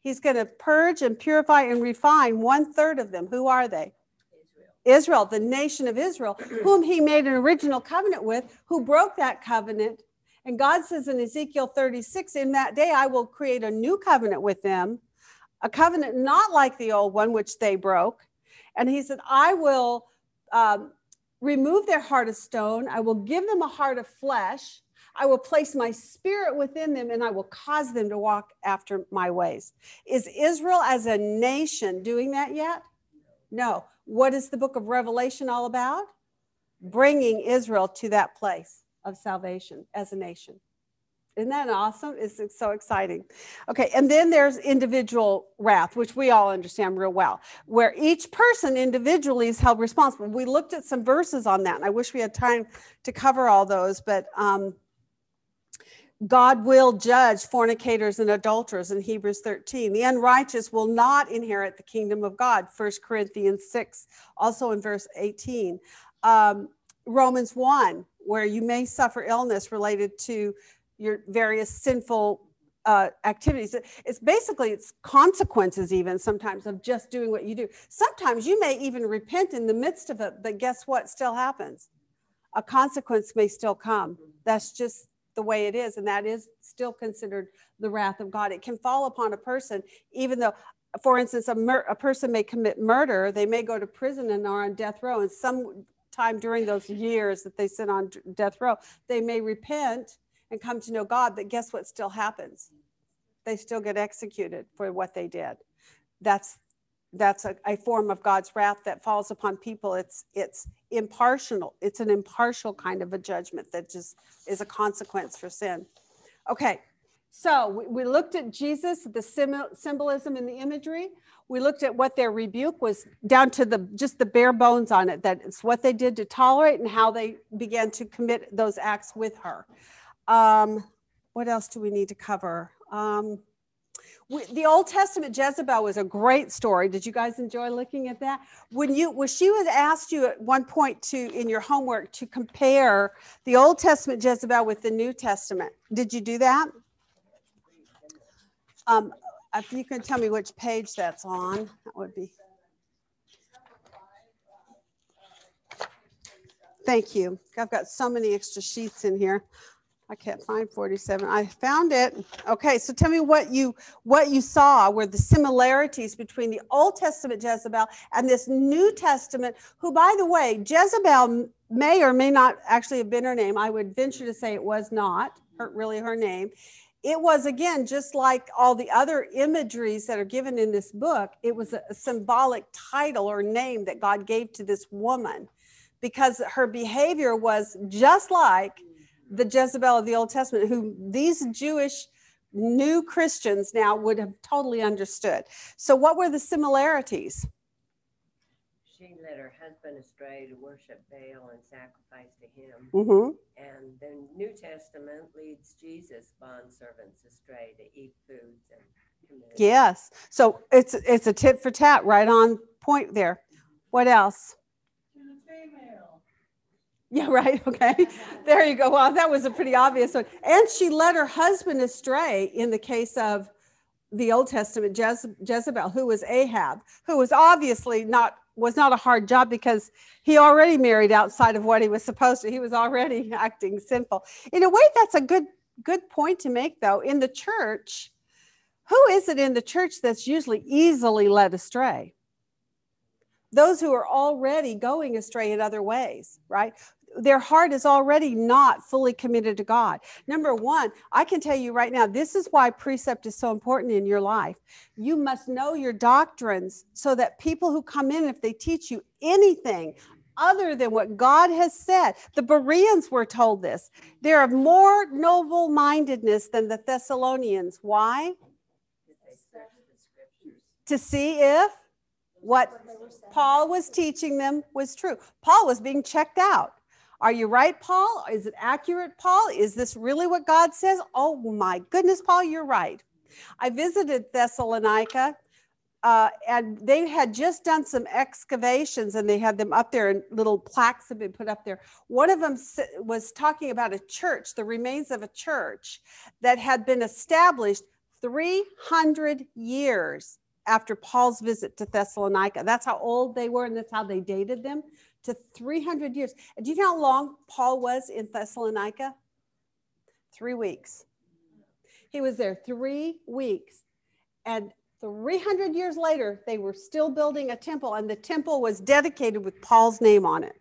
He's going to purge and purify and refine one third of them. Who are they? Israel. Israel, the nation of Israel, <clears throat> whom he made an original covenant with, who broke that covenant. And God says in Ezekiel 36, in that day I will create a new covenant with them, a covenant not like the old one, which they broke. And he said, I will um, remove their heart of stone, I will give them a heart of flesh. I will place my spirit within them and I will cause them to walk after my ways. Is Israel as a nation doing that yet? No. What is the book of Revelation all about? Bringing Israel to that place of salvation as a nation. Isn't that awesome? It's it's so exciting. Okay, and then there's individual wrath, which we all understand real well, where each person individually is held responsible. We looked at some verses on that, and I wish we had time to cover all those, but um, God will judge fornicators and adulterers in Hebrews 13. The unrighteous will not inherit the kingdom of God, 1 Corinthians 6, also in verse 18. Um, Romans 1, where you may suffer illness related to your various sinful uh, activities. It's basically it's consequences even sometimes of just doing what you do. Sometimes you may even repent in the midst of it, but guess what still happens? A consequence may still come. That's just the way it is, and that is still considered the wrath of God. It can fall upon a person, even though, for instance, a, mur- a person may commit murder, they may go to prison and are on death row, and some time during those years that they sit on death row, they may repent and come to know God, but guess what still happens? They still get executed for what they did. That's that's a, a form of God's wrath that falls upon people. It's it's impartial. It's an impartial kind of a judgment that just is a consequence for sin. Okay, so we, we looked at Jesus, the symbol, symbolism in the imagery. We looked at what their rebuke was down to the just the bare bones on it. That it's what they did to tolerate and how they began to commit those acts with her. Um, what else do we need to cover? Um, we, the Old Testament Jezebel was a great story. Did you guys enjoy looking at that? When you when she was asked you at one point to in your homework to compare the Old Testament Jezebel with the New Testament, did you do that? Um, if you can tell me which page that's on, that would be. Thank you. I've got so many extra sheets in here. I can't find 47. I found it. Okay, so tell me what you what you saw were the similarities between the Old Testament Jezebel and this New Testament, who by the way, Jezebel may or may not actually have been her name. I would venture to say it was not her, really her name. It was again just like all the other imageries that are given in this book, it was a, a symbolic title or name that God gave to this woman because her behavior was just like the Jezebel of the Old Testament, who these Jewish new Christians now would have totally understood. So, what were the similarities? She led her husband astray to worship Baal and sacrifice to him. hmm And the New Testament leads Jesus' bondservants astray to eat foods and commit. Yes. So it's it's a tit for tat, right on point there. What else? <laughs> Yeah, right. Okay. There you go. Well, that was a pretty obvious one. And she led her husband astray in the case of the Old Testament Jeze- Jezebel, who was Ahab, who was obviously not was not a hard job because he already married outside of what he was supposed to. He was already <laughs> acting sinful. In a way, that's a good good point to make, though. In the church, who is it in the church that's usually easily led astray? Those who are already going astray in other ways, right? Their heart is already not fully committed to God. Number one, I can tell you right now, this is why precept is so important in your life. You must know your doctrines so that people who come in, if they teach you anything other than what God has said, the Bereans were told this. They're of more noble mindedness than the Thessalonians. Why? To see if what Paul was teaching them was true. Paul was being checked out. Are you right, Paul? Is it accurate, Paul? Is this really what God says? Oh my goodness, Paul, you're right. I visited Thessalonica. Uh, and they had just done some excavations and they had them up there and little plaques have been put up there. One of them was talking about a church, the remains of a church that had been established 300 years after Paul's visit to Thessalonica. That's how old they were and that's how they dated them to 300 years. Do you know how long Paul was in Thessalonica? Three weeks. He was there three weeks. And 300 years later, they were still building a temple, and the temple was dedicated with Paul's name on it.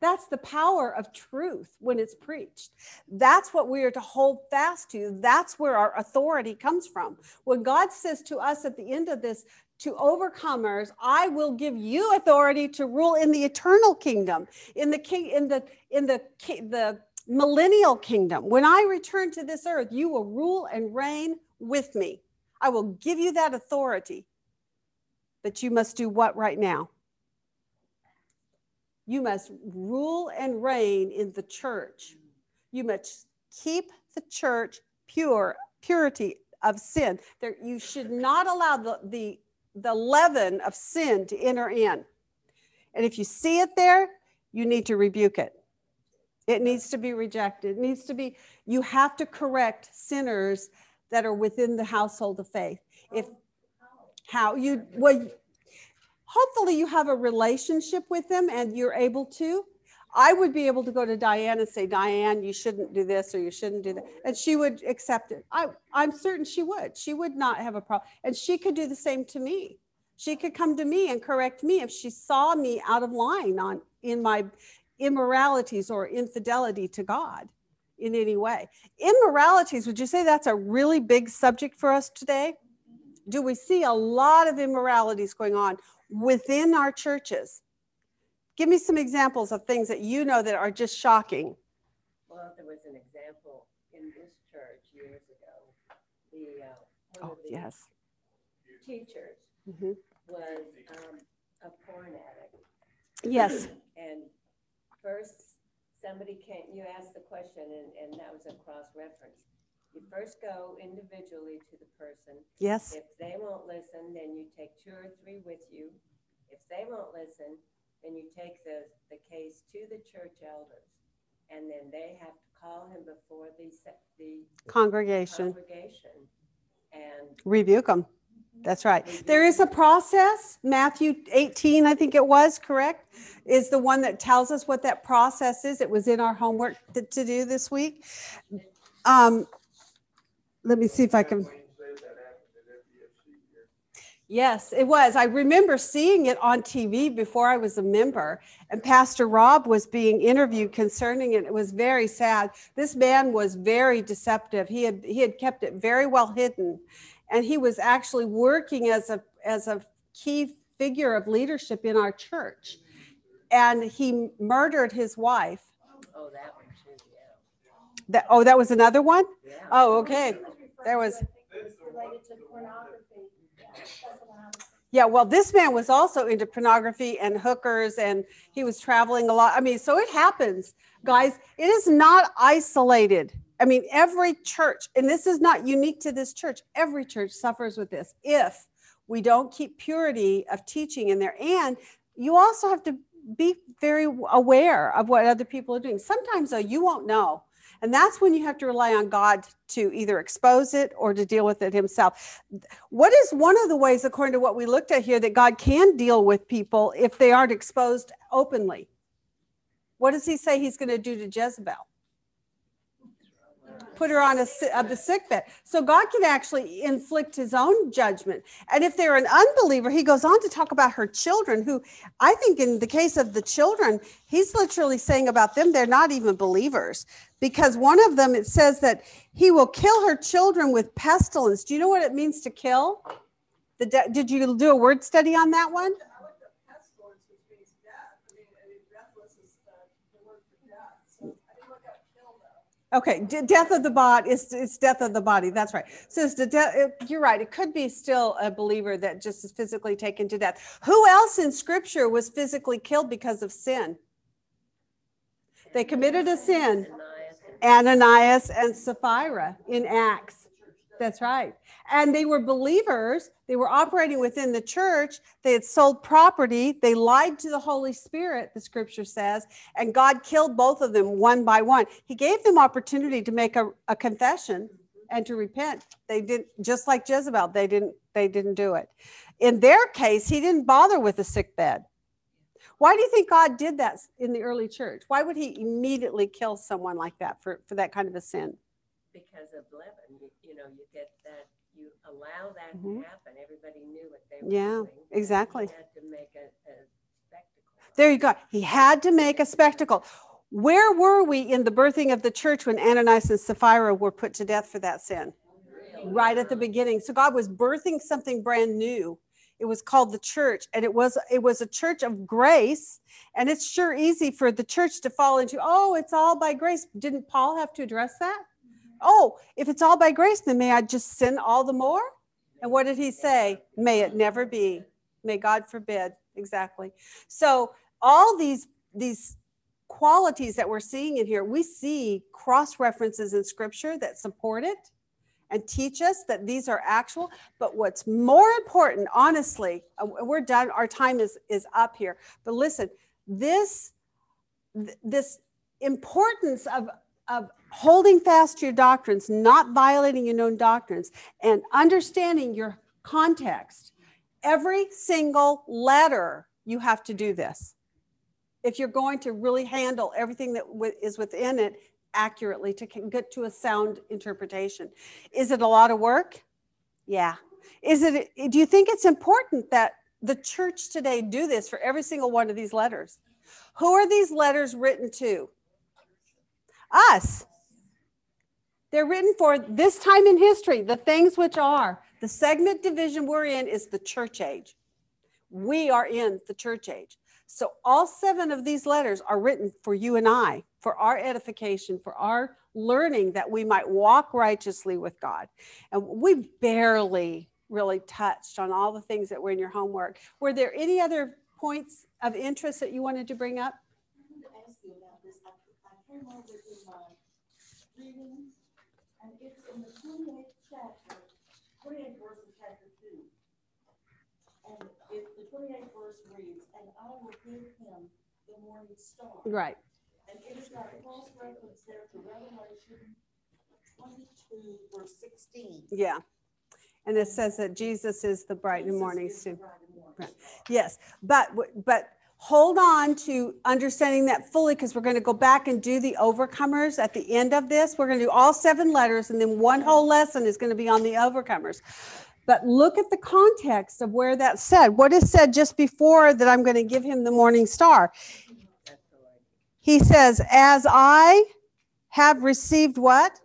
That's the power of truth when it's preached. That's what we are to hold fast to. That's where our authority comes from. When God says to us at the end of this, to overcomers, I will give you authority to rule in the eternal kingdom, in the king, in the in the the millennial kingdom. When I return to this earth, you will rule and reign with me. I will give you that authority. But you must do what right now? You must rule and reign in the church. You must keep the church pure, purity of sin. There, you should not allow the, the, the leaven of sin to enter in. And if you see it there, you need to rebuke it. It needs to be rejected. It needs to be, you have to correct sinners that are within the household of faith. If how you well hopefully you have a relationship with them and you're able to. I would be able to go to Diane and say, Diane, you shouldn't do this or you shouldn't do that. And she would accept it. I, I'm certain she would. She would not have a problem. And she could do the same to me. She could come to me and correct me if she saw me out of line on in my immoralities or infidelity to God in any way. Immoralities, would you say that's a really big subject for us today? do we see a lot of immoralities going on within our churches? Give me some examples of things that you know that are just shocking. Well, there was an example in this church years ago. The, uh, one Oh, of the yes. teachers Mhm. was, um, a porn addict. Yes. <clears throat> And first, somebody came, you asked the question, and, and that was a cross-reference. You first go individually to the person. Yes. If they won't listen, then you take two or three with you. If they won't listen, then you take the, the case to the church elders. And then they have to call him before the, the Congregation. congregation. And Rebuke him. That's right. There is a process. Matthew 18, I think it was, correct? Is the one that tells us what that process is. It was in our homework to, to do this week. Um, let me see if I can. Yes, it was. I remember seeing it on TV before I was a member, and Pastor Rob was being interviewed concerning it. It was very sad. This man was very deceptive. He had he had kept it very well hidden, and he was actually working as a as a key figure of leadership in our church. And he murdered his wife. Oh, that one too, yeah. That oh, that was another one. Yeah. Oh, okay. There was. Related to pornography. Yeah, well, this man was also into pornography and hookers, and he was traveling a lot. I mean, so it happens, guys. It is not isolated. I mean, every church, and this is not unique to this church, every church suffers with this if we don't keep purity of teaching in there. And you also have to be very aware of what other people are doing. Sometimes, though, you won't know. And that's when you have to rely on God to either expose it or to deal with it himself. What is one of the ways, according to what we looked at here, that God can deal with people if they aren't exposed openly? What does he say he's going to do to Jezebel? Put her on a, of the sick bed. So God can actually inflict his own judgment. And if they're an unbeliever, he goes on to talk about her children, who I think in the case of the children, he's literally saying about them, they're not even believers. Because one of them, it says that he will kill her children with pestilence. Do you know what it means to kill? The de- did you do a word study on that one? I looked up pestilence, which means death. I mean, I mean, breathless is the, the word for death. So I didn't look up kill though. Okay, d- death of the body is it's death of the body. That's right. Says the death. You're right. It could be still a believer that just is physically taken to death. Who else in Scripture was physically killed because of sin? They committed a sin. Ananias and Sapphira in Acts. That's right. And they were believers. They were operating within the church. They had sold property. They lied to the Holy Spirit, the scripture says, and God killed both of them one by one. He gave them opportunity to make a, a confession and to repent. They did just like Jezebel. They didn't they didn't do it. In their case, he didn't bother with a sick bed. Why do you think God did that in the early church? Why would he immediately kill someone like that for, for that kind of a sin? Because of leaven, you, you know, you get that, you allow that to Mhm. happen. Everybody knew what they were Yeah, doing. and exactly. Had to make a, a spectacle. There you go. He had to make a spectacle. Where were we in the birthing of the church when Ananias and Sapphira were put to death for that sin? Right at the beginning. So God was birthing something brand new. It was called the church, and it was it was a church of grace. And it's sure easy for the church to fall into, oh, it's all by grace. Didn't Paul have to address that? Oh, if it's all by grace, then may I just sin all the more? And what did he say? May it never be. May God forbid. Exactly. So all these these qualities that we're seeing in here, we see cross references in scripture that support it and teach us that these are actual. But what's more important, honestly, we're done. Our time is is up here. But listen, this th- this importance of of holding fast to your doctrines, not violating your known doctrines, and understanding your context. Every single letter, you have to do this. If you're going to really handle everything that is within it accurately to get to a sound interpretation. Is it a lot of work? Yeah. Is it, do you think it's important that the church today do this for every single one of these letters? Who are these letters written to? Us. They're written for this time in history, the things which are, The segment division we're in is the church age. We are in the church age. So all seven of these letters are written for you and I, for our edification, for our learning that we might walk righteously with God. And we barely really touched on all the things that were in your homework. Were there any other points of interest that you wanted to bring up? And it's in the twenty-eighth chapter, twenty-eighth verse of chapter two. And it, the twenty-eighth verse reads, and I will give him the morning star. Right. And it has got a cross reference there to Revelation twenty-two, verse sixteen. Yeah. And it says that Jesus is the bright Jesus and morning star. Yes, but but hold on to understanding that fully because we're going to go back and do the overcomers at the end of this. We're going to do all seven letters and then one whole lesson is going to be on the overcomers. But look at the context of where that's said. What is said just before that I'm going to give him the morning star? He says, "As I have received what?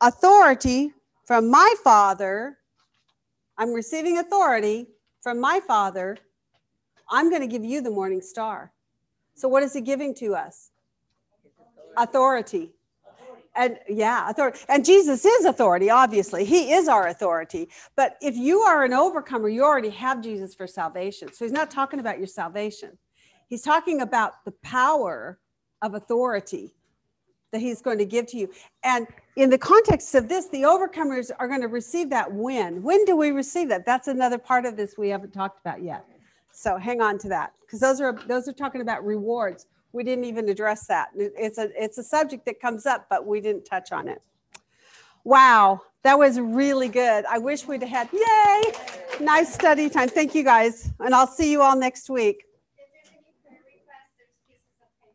Authority from my Father. I'm receiving authority from my Father. I'm going to give you the morning star." So what is he giving to us? Authority. And yeah, authority. And Jesus is authority, obviously. He is our authority. But if you are an overcomer, you already have Jesus for salvation. So he's not talking about your salvation. He's talking about the power of authority that he's going to give to you. And in the context of this, the overcomers are going to receive that when. When do we receive that? That's another part of this we haven't talked about yet. So hang on to that because those are those are talking about rewards. We didn't even address that. It's a it's a subject that comes up, but we didn't touch on it. Wow, that was really good. I wish we'd had yay. Nice study time. Thank you guys. And I'll see you all next week.